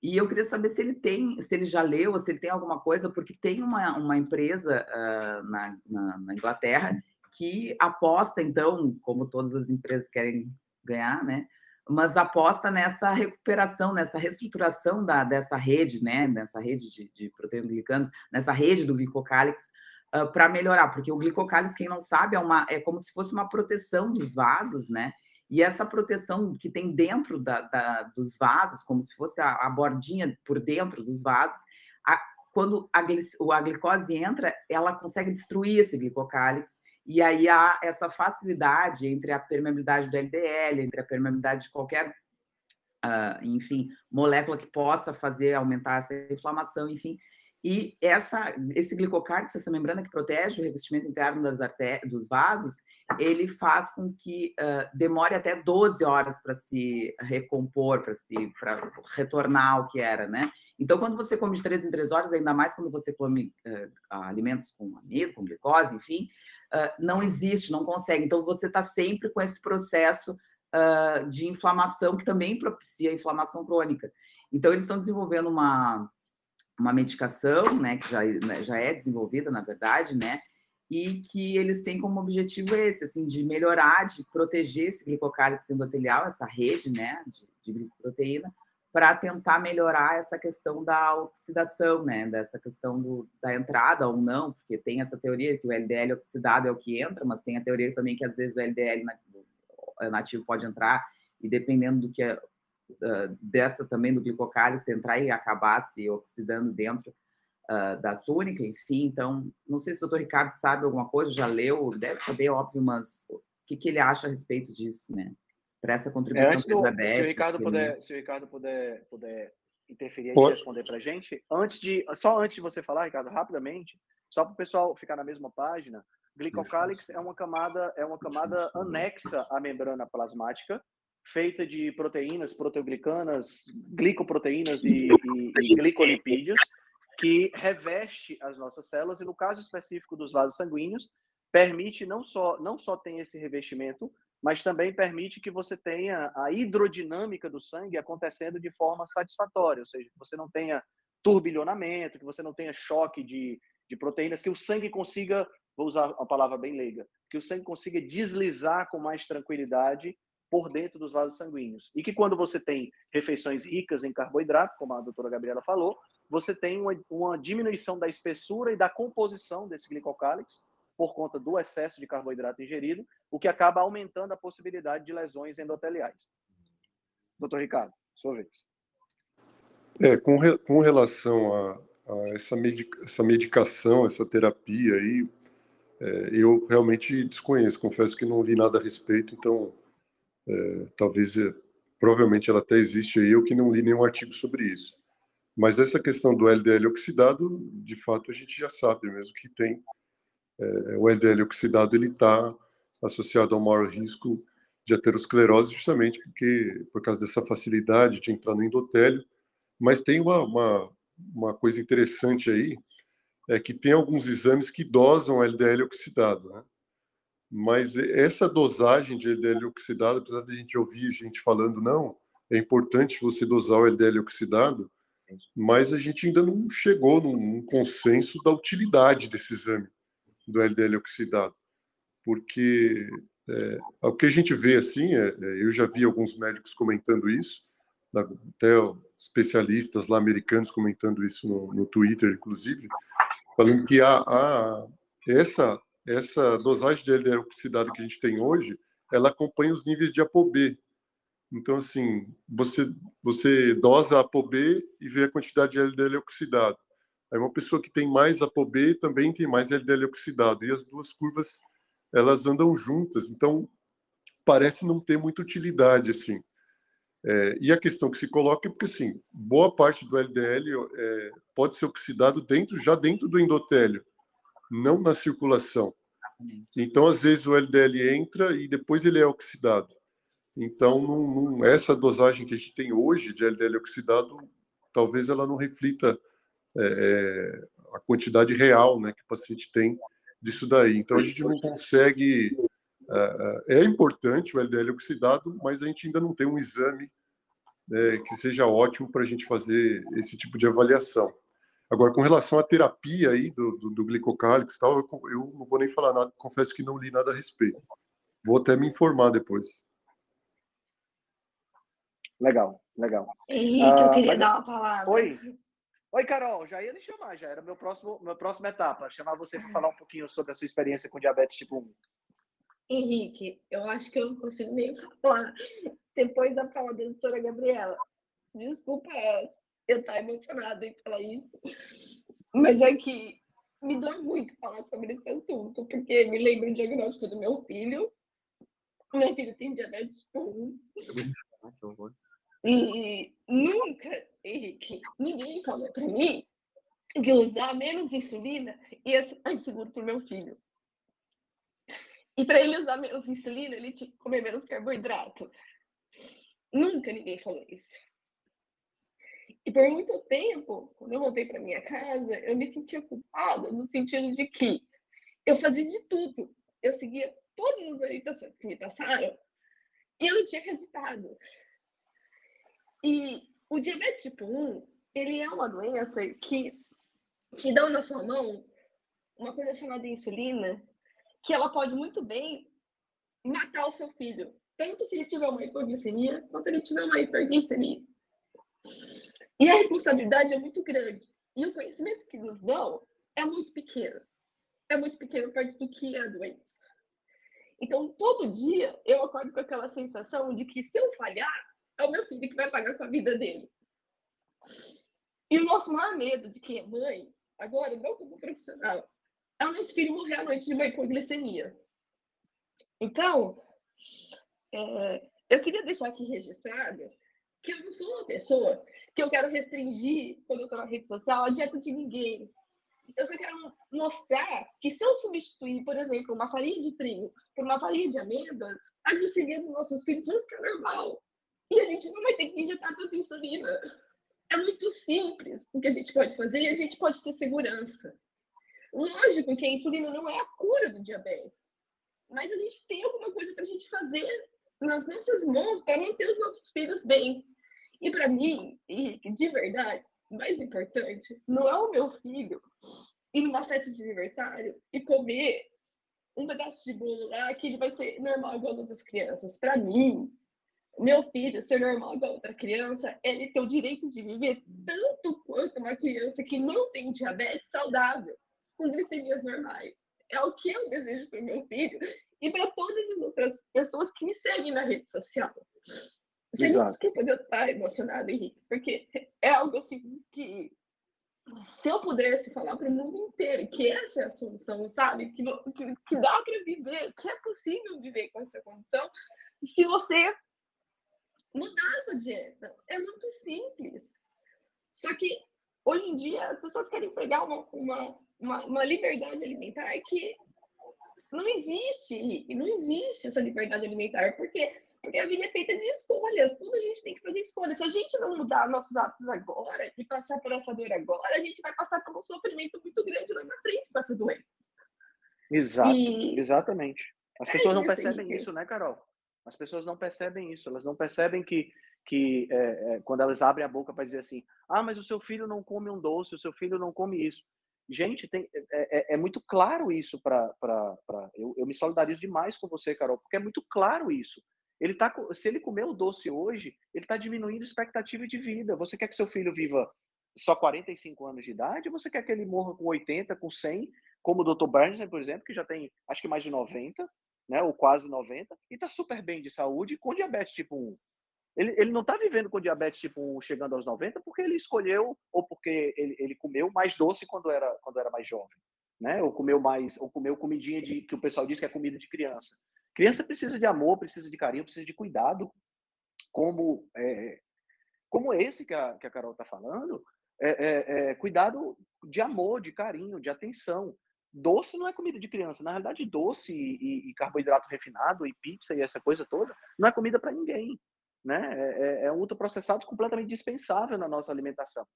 Speaker 3: E eu queria saber se ele tem, se ele já leu, se ele tem alguma coisa, porque tem uma, uma empresa uh, na, na, na Inglaterra que aposta, então, como todas as empresas querem ganhar, né? Mas aposta nessa recuperação, nessa reestruturação da, dessa rede, né, nessa rede de, de proteoglicanos, nessa rede do glicocálix, uh, para melhorar, porque o glicocálix, quem não sabe, é, uma, é como se fosse uma proteção dos vasos, né, e essa proteção que tem dentro da, da, dos vasos, como se fosse a, a, bordinha por dentro dos vasos, a, quando a, a glicose entra, ela consegue destruir esse glicocálix e aí há essa facilidade entre a permeabilidade do LDL, entre a permeabilidade de qualquer, uh, enfim, molécula que possa fazer aumentar essa inflamação, enfim. E essa, esse glicocárdice, essa membrana que protege o revestimento interno das dos vasos, ele faz com que uh, demore até 12 horas para se recompor, para se para retornar ao que era, né? Então, quando você come de 3 em 3 horas, ainda mais quando você come uh, alimentos com amido, com glicose, enfim, uh, não existe, não consegue. Então, você está sempre com esse processo de inflamação que também propicia inflamação crônica. Então, eles estão desenvolvendo uma, uma medicação, né, que já, né, já é desenvolvida, na verdade, né, e que eles têm como objetivo esse, assim, de melhorar, de proteger esse glicocálix endotelial, essa rede, né, de, de glicoproteína, para tentar melhorar essa questão da oxidação, né? Dessa questão do, da entrada ou não, porque tem essa teoria que o LDL oxidado é o que entra, mas tem a teoria também que às vezes o LDL nativo pode entrar e dependendo do que é, uh, dessa também do glicocálise entrar e acabar se oxidando dentro uh, da túnica, enfim. Então, não sei se o doutor Ricardo sabe alguma coisa, já leu, deve saber, óbvio, mas o que, que ele acha a respeito disso, né? para essa contribuição
Speaker 1: é, do, diabetes. Se o Ricardo puder, se o Ricardo puder, puder interferir e responder para a gente, antes de, só antes de você falar, Ricardo, rapidamente, só para o pessoal ficar na mesma página, glicocálix é uma camada é uma camada anexa à membrana plasmática, feita de proteínas, proteoglicanas, glicoproteínas e, e, e glicolipídios, que reveste as nossas células e no caso específico dos vasos sanguíneos permite não só não só tem esse revestimento, mas também permite que você tenha a hidrodinâmica do sangue acontecendo de forma satisfatória, ou seja, que você não tenha turbilhonamento, que você não tenha choque de, de proteínas, que o sangue consiga, vou usar a palavra bem leiga, que o sangue consiga deslizar com mais tranquilidade por dentro dos vasos sanguíneos. E que quando você tem refeições ricas em carboidrato, como a doutora Gabriela falou, você tem uma, uma diminuição da espessura e da composição desse glicocálix por conta do excesso de carboidrato ingerido, o que acaba aumentando a possibilidade de lesões endoteliais. Doutor Ricardo, sua vez.
Speaker 2: É, com, re, com relação a, a essa, medica, essa medicação, essa terapia aí, é, eu realmente desconheço, confesso que não vi nada a respeito, então é, talvez, é, provavelmente ela até existe aí, eu que não li nenhum artigo sobre isso. Mas essa questão do LDL oxidado, de fato, a gente já sabe mesmo que tem. É, o LDL oxidado ele está associado ao maior risco de aterosclerose, justamente porque por causa dessa facilidade de entrar no endotélio. Mas tem uma, uma, uma coisa interessante aí, é que tem alguns exames que dosam LDL oxidado, né? Mas essa dosagem de LDL oxidado, apesar de a gente ouvir gente falando, não, é importante você dosar o LDL oxidado, mas a gente ainda não chegou num, consenso da utilidade desse exame do LDL oxidado, porque é, o que a gente vê assim, é, é, eu já vi alguns médicos comentando isso, até especialistas lá americanos comentando isso no, no Twitter, inclusive, falando que a, a, essa, essa dosagem de LDL oxidado que a gente tem hoje, ela acompanha os níveis de ApoB. Então, assim, você, você dosa a ApoB e vê a quantidade de LDL oxidado. Aí uma pessoa que tem mais ApoB também tem mais LDL oxidado. E as duas curvas, elas andam juntas. Então, parece não ter muita utilidade, assim. É, e a questão que se coloca é porque, assim, boa parte do LDL é, pode ser oxidado dentro, já dentro do endotélio, não na circulação. Então, às vezes, o LDL entra e depois ele é oxidado. Então, essa dosagem que a gente tem hoje de LDL oxidado, talvez ela não reflita é, é, a quantidade real né, que o paciente tem disso daí. Então, a gente não consegue é, é, é importante o LDL oxidado, mas a gente ainda não tem um exame é, que seja ótimo para a gente fazer esse tipo de avaliação. Agora, com relação à terapia aí do, do, do glicocálix tal, eu, eu, não vou nem falar nada, confesso que não li nada a respeito. Vou até me informar depois.
Speaker 1: Legal, legal.
Speaker 4: Henrique, ah, eu queria mas... dar uma palavra.
Speaker 1: Oi. Oi, Carol, já ia lhe chamar, já era meu próximo, meu próxima etapa, chamar você para falar um pouquinho sobre a sua experiência com diabetes tipo 1.
Speaker 4: Henrique, eu acho que eu não consigo nem falar depois da fala da doutora Gabriela. Desculpa eu estar emocionada em falar isso, mas é que me dói muito falar sobre esse assunto, porque me lembra o diagnóstico do meu filho. Meu filho tem diabetes tipo 1. E nunca, Henrique, ninguém falou para mim que usar menos insulina ia ser seguro para o meu filho. E para ele usar menos insulina, ele tinha que comer menos carboidrato. Nunca ninguém falou isso. E por muito tempo, quando eu voltei para minha casa, eu me sentia culpada no sentido de que eu fazia de tudo. Eu seguia todas as orientações que me passaram e eu não tinha resultado. E o diabetes tipo 1, ele é uma doença que te dá na sua mão uma coisa chamada insulina, que ela pode muito bem matar o seu filho, tanto se ele tiver uma hipoglicemia, quanto se ele tiver uma hiperglicemia. E a responsabilidade é muito grande. E o conhecimento que nos dão é muito pequeno. É muito pequeno perto do que é a doença. Então, todo dia eu acordo com aquela sensação de que se eu falhar, é o meu filho que vai pagar com a vida dele. E o nosso maior medo de quem é mãe, agora, não como profissional, é o nosso filho morrer à noite de uma hipoglicemia. Então, é, eu queria deixar aqui registrado que eu não sou uma pessoa que eu quero restringir, quando eu estou na rede social, a dieta de ninguém. Eu só quero mostrar que se eu substituir, por exemplo, uma farinha de trigo por uma farinha de amêndoas, a glicemia dos nossos filhos vai ficar normal. E a gente não vai ter que injetar tanta insulina. é muito simples o que a gente pode fazer e a gente pode ter segurança. Lógico que a insulina não é a cura do diabetes, mas a gente tem alguma coisa para a gente fazer nas nossas mãos para manter os nossos filhos bem. E para mim, Henrique, de verdade, mais importante, não é o meu filho ir numa festa de aniversário e comer um pedaço de bolo lá que ele vai ser normal igual as outras crianças. Para mim, meu filho ser normal igual outra criança, ele tem o direito de viver tanto quanto uma criança que não tem diabetes saudável, com glicemias normais. É o que eu desejo para o meu filho e para todas as outras pessoas que me seguem na rede social. Você me desculpa de eu estar emocionada, Henrique, porque é algo assim que se eu pudesse falar para o mundo inteiro que essa é a solução, sabe? Que, que, que dá para viver, que é possível viver com essa condição, se você mudar a sua dieta. É muito simples. Só que hoje em dia as pessoas querem pegar uma, uma, uma, uma liberdade alimentar que não existe, e não existe essa liberdade alimentar, porque porque a vida é feita de escolhas, tudo a gente tem que fazer escolhas. Se a gente não mudar nossos hábitos agora e passar por essa dor agora, a gente vai passar por um sofrimento muito grande lá na frente com essa doença.
Speaker 1: Exato, e... exatamente. As é pessoas não percebem isso, né, Carol? As pessoas não percebem isso, elas não percebem que, que é, é, quando elas abrem a boca para dizer assim, ah, mas o seu filho não come um doce, o seu filho não come isso. Gente, tem, é, é, é muito claro isso para. Eu, eu me solidarizo demais com você, Carol, porque é muito claro isso. Ele tá, se ele comer o doce hoje, ele está diminuindo a expectativa de vida. Você quer que seu filho viva só 45 anos de idade? Ou você quer que ele morra com 80, com 100, como o Dr. Burns, por exemplo, que já tem acho que mais de 90, né, ou quase 90, e está super bem de saúde com diabetes tipo 1. Ele, ele não está vivendo com diabetes tipo 1 chegando aos 90 porque ele escolheu ou porque ele, ele comeu mais doce quando era, quando era mais jovem. Né? Ou comeu mais, ou comeu comidinha de que o pessoal diz que é comida de criança. Criança precisa de amor, precisa de carinho, precisa de cuidado, como é, como esse que a, que a Carol está falando, é, é, é, cuidado de amor, de carinho, de atenção. Doce não é comida de criança. Na realidade, doce e, e carboidrato refinado e pizza e essa coisa toda não é comida para ninguém. Né? É, é, é um ultraprocessado completamente dispensável na nossa alimentação.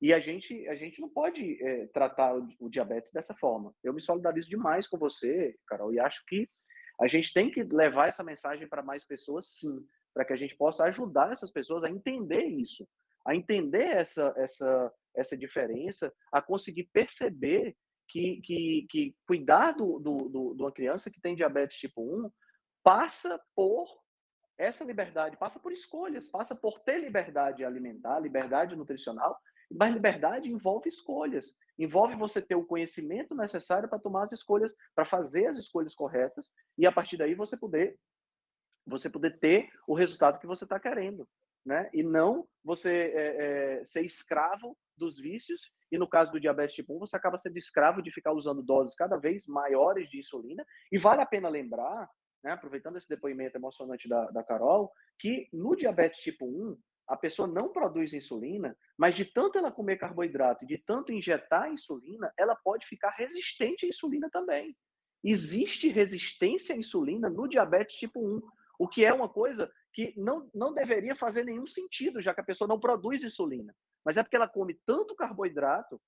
Speaker 1: E a gente, a gente não pode é, tratar o, o, diabetes dessa forma. Eu me solidarizo demais com você, Carol, e acho que a gente tem que levar essa mensagem para mais pessoas, sim, para que a gente possa ajudar essas pessoas a entender isso, a entender essa, essa, essa diferença, a conseguir perceber que, que, que cuidar do, do, do, de uma criança que tem diabetes tipo 1 passa por essa liberdade, passa por escolhas, passa por ter liberdade alimentar, liberdade nutricional, mas liberdade envolve escolhas, envolve você ter o conhecimento necessário para tomar as escolhas, para fazer as escolhas corretas e a partir daí você poder você poder ter o resultado que você está querendo, né? E não você é, é, ser escravo dos vícios, e no caso do diabetes tipo 1, você acaba sendo escravo de ficar usando doses cada vez maiores de insulina, e vale a pena lembrar, né, aproveitando esse depoimento emocionante da, da Carol, que no diabetes tipo 1, a pessoa não produz insulina, mas de tanto ela comer carboidrato, de tanto injetar insulina, ela pode ficar resistente à insulina também. Existe resistência à insulina no diabetes tipo 1, o que é uma coisa que não, não deveria fazer nenhum sentido, já que a pessoa não produz insulina. Mas é porque ela come tanto carboidrato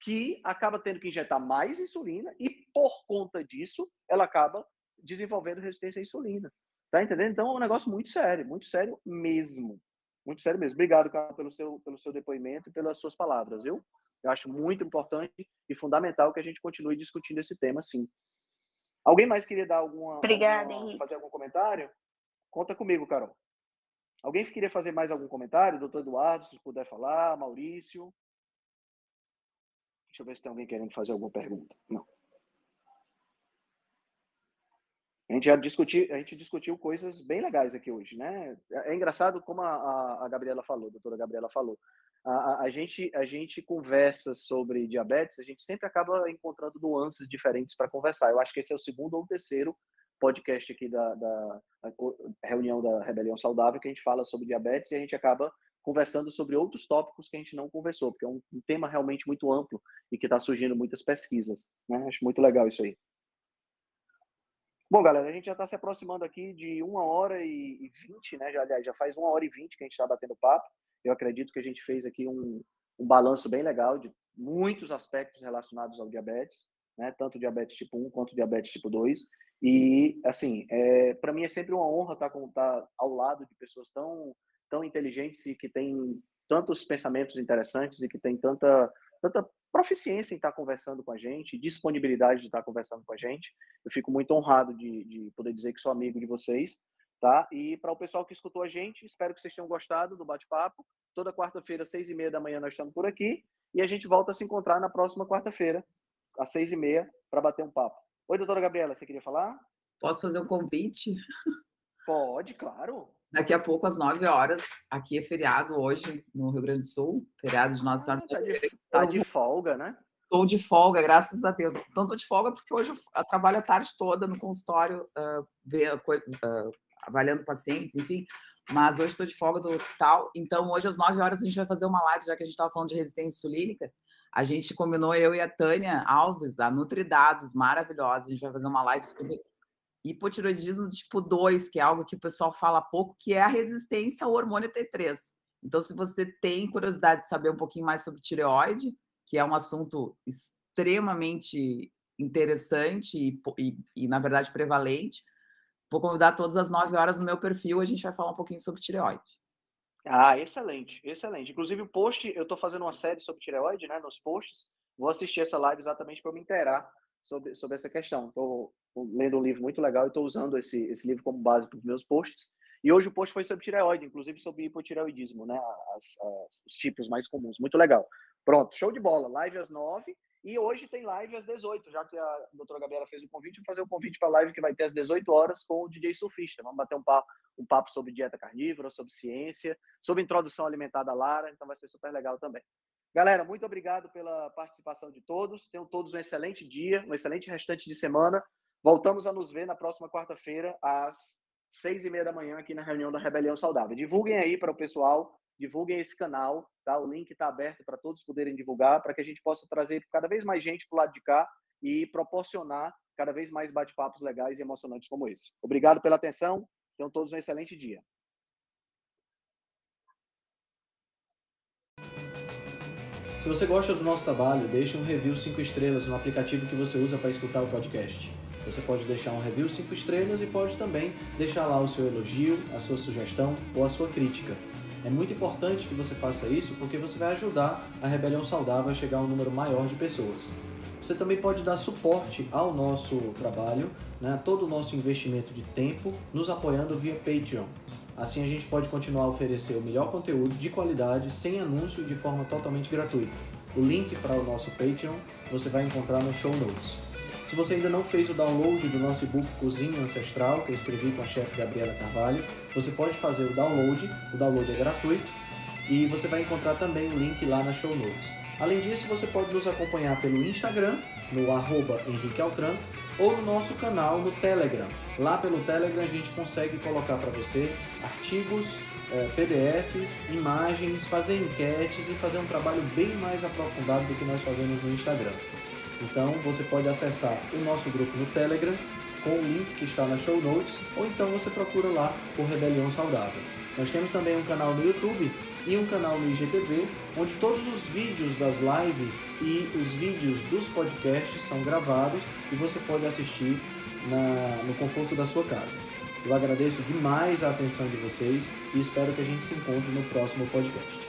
Speaker 1: que acaba tendo que injetar mais insulina e, por conta disso, ela acaba desenvolvendo resistência à insulina. Tá entendendo? Então é um negócio muito sério, muito sério mesmo. Muito sério mesmo. Obrigado, cara, pelo seu, pelo seu depoimento e pelas suas palavras, viu? Eu acho muito importante e fundamental que a gente continue discutindo esse tema, sim. Alguém mais queria dar alguma.
Speaker 4: Obrigada,
Speaker 1: alguma, fazer algum comentário? Conta comigo, Carol. Alguém queria fazer mais algum comentário? Doutor Eduardo, se puder falar, Maurício. Deixa eu ver se tem alguém querendo fazer alguma pergunta. Não. A gente já discutiu, a gente discutiu coisas bem legais aqui hoje, né? É engraçado como a, a Gabriela falou, a doutora Gabriela falou. A, a, a, gente, a gente conversa sobre diabetes, a gente sempre acaba encontrando nuances diferentes para conversar. Eu acho que esse é o segundo ou terceiro podcast aqui da, da reunião da Rebelião Saudável, que a gente fala sobre diabetes e a gente acaba conversando sobre outros tópicos que a gente não conversou, porque é um, um tema realmente muito amplo e que está surgindo muitas pesquisas. Né? Acho muito legal isso aí. Bom, galera, a gente já está se aproximando aqui de uma hora e vinte, né? Já, aliás, já faz uma hora e vinte que a gente está batendo papo. Eu acredito que a gente fez aqui um, um balanço bem legal de muitos aspectos relacionados ao diabetes, né? tanto diabetes tipo 1 quanto diabetes tipo 2. E, assim, é, para mim é sempre uma honra estar, com, estar ao lado de pessoas tão, tão inteligentes e que têm tantos pensamentos interessantes e que têm tanta, tanta proficiência em estar conversando com a gente, disponibilidade de estar conversando com a gente. Eu fico muito honrado de, de poder dizer que sou amigo de vocês, tá? E para o pessoal que escutou a gente, espero que vocês tenham gostado do bate-papo. Toda quarta-feira, seis e meia da manhã, nós estamos por aqui e a gente volta a se encontrar na próxima quarta-feira, às seis e meia, para bater um papo. Oi, doutora Gabriela, você queria falar?
Speaker 3: Posso fazer um convite?
Speaker 1: Pode, claro.
Speaker 3: Daqui a pouco, às 9 horas, aqui é feriado hoje no Rio Grande do Sul, feriado de Nossa Senhora.
Speaker 1: Ah, tá, de, tá de folga, né?
Speaker 3: Estou de folga, graças a Deus. Então, estou de folga porque hoje eu trabalho a tarde toda no consultório, uh, ver, uh, avaliando pacientes, enfim. Mas hoje estou de folga do hospital. Então, hoje, às 9 horas, a gente vai fazer uma live, já que a gente estava falando de resistência insulínica. A gente combinou, eu e a Tânia Alves, a Nutridados, maravilhosa. A gente vai fazer uma live sobre hipotiroidismo tipo 2, que é algo que o pessoal fala pouco, que é a resistência ao hormônio T3. Então, se você tem curiosidade de saber um pouquinho mais sobre tireoide, que é um assunto extremamente interessante e, e, e na verdade, prevalente, vou convidar todas as 9 horas no meu perfil, a gente vai falar um pouquinho sobre tireoide.
Speaker 1: Ah, excelente, excelente. Inclusive, o post, eu estou fazendo uma série sobre tireoide, né, nos posts. Vou assistir essa live exatamente para me inteirar sobre, sobre essa questão. Estou lendo um livro muito legal e estou usando esse, esse livro como base para os meus posts. E hoje o post foi sobre tireoide, inclusive sobre hipotireoidismo, né, as, as, os tipos mais comuns. Muito legal. Pronto, show de bola. Live às nove e hoje tem live às 18, já que a doutora Gabriela fez o convite, vou fazer o convite para a live que vai ter às 18 horas com o DJ Surfista. Vamos bater um papo, um papo sobre dieta carnívora, sobre ciência, sobre introdução alimentar da Lara, então vai ser super legal também. Galera, muito obrigado pela participação de todos. Tenham todos um excelente dia, um excelente restante de semana. Voltamos a nos ver na próxima quarta-feira, às seis e meia da manhã, aqui na reunião da Rebelião Saudável. Divulguem aí para o pessoal divulguem esse canal, tá? O link está aberto para todos poderem divulgar, para que a gente possa trazer cada vez mais gente para o lado de cá e proporcionar cada vez mais bate-papos legais e emocionantes como esse. Obrigado pela atenção, tenham todos um excelente dia.
Speaker 5: Se você gosta do nosso trabalho, deixe um review 5 estrelas no aplicativo que você usa para escutar o podcast. Você pode deixar um review 5 estrelas e pode também deixar lá o seu elogio, a sua sugestão ou a sua crítica. É muito importante que você faça isso porque você vai ajudar a Rebelião Saudável a chegar a um número maior de pessoas. Você também pode dar suporte ao nosso trabalho, né, todo o nosso investimento de tempo, nos apoiando via Patreon. Assim a gente pode continuar a oferecer o melhor conteúdo de qualidade, sem anúncio e de forma totalmente gratuita. O link para o nosso Patreon você vai encontrar no show notes. Se você ainda não fez o download do nosso e-book Cozinha Ancestral, que eu escrevi com a chefe Gabriela Carvalho, você pode fazer o download, o download é gratuito e você vai encontrar também o link lá na show notes. Além disso, você pode nos acompanhar pelo Instagram, no arroba Henrique Altran, ou no nosso canal no Telegram. Lá pelo Telegram a gente consegue colocar para você artigos, eh, PDFs, imagens, fazer enquetes e fazer um trabalho bem mais aprofundado do que nós fazemos no Instagram. Então você pode acessar o nosso grupo no Telegram com o link que está na show notes, ou então você procura lá por Rebelião Saudável. Nós temos também um canal no YouTube e um canal no IGTV, onde todos os vídeos das lives e os vídeos dos podcasts são gravados e você pode assistir na, no conforto da sua casa. Eu agradeço demais a atenção de vocês e espero que a gente se encontre no próximo podcast.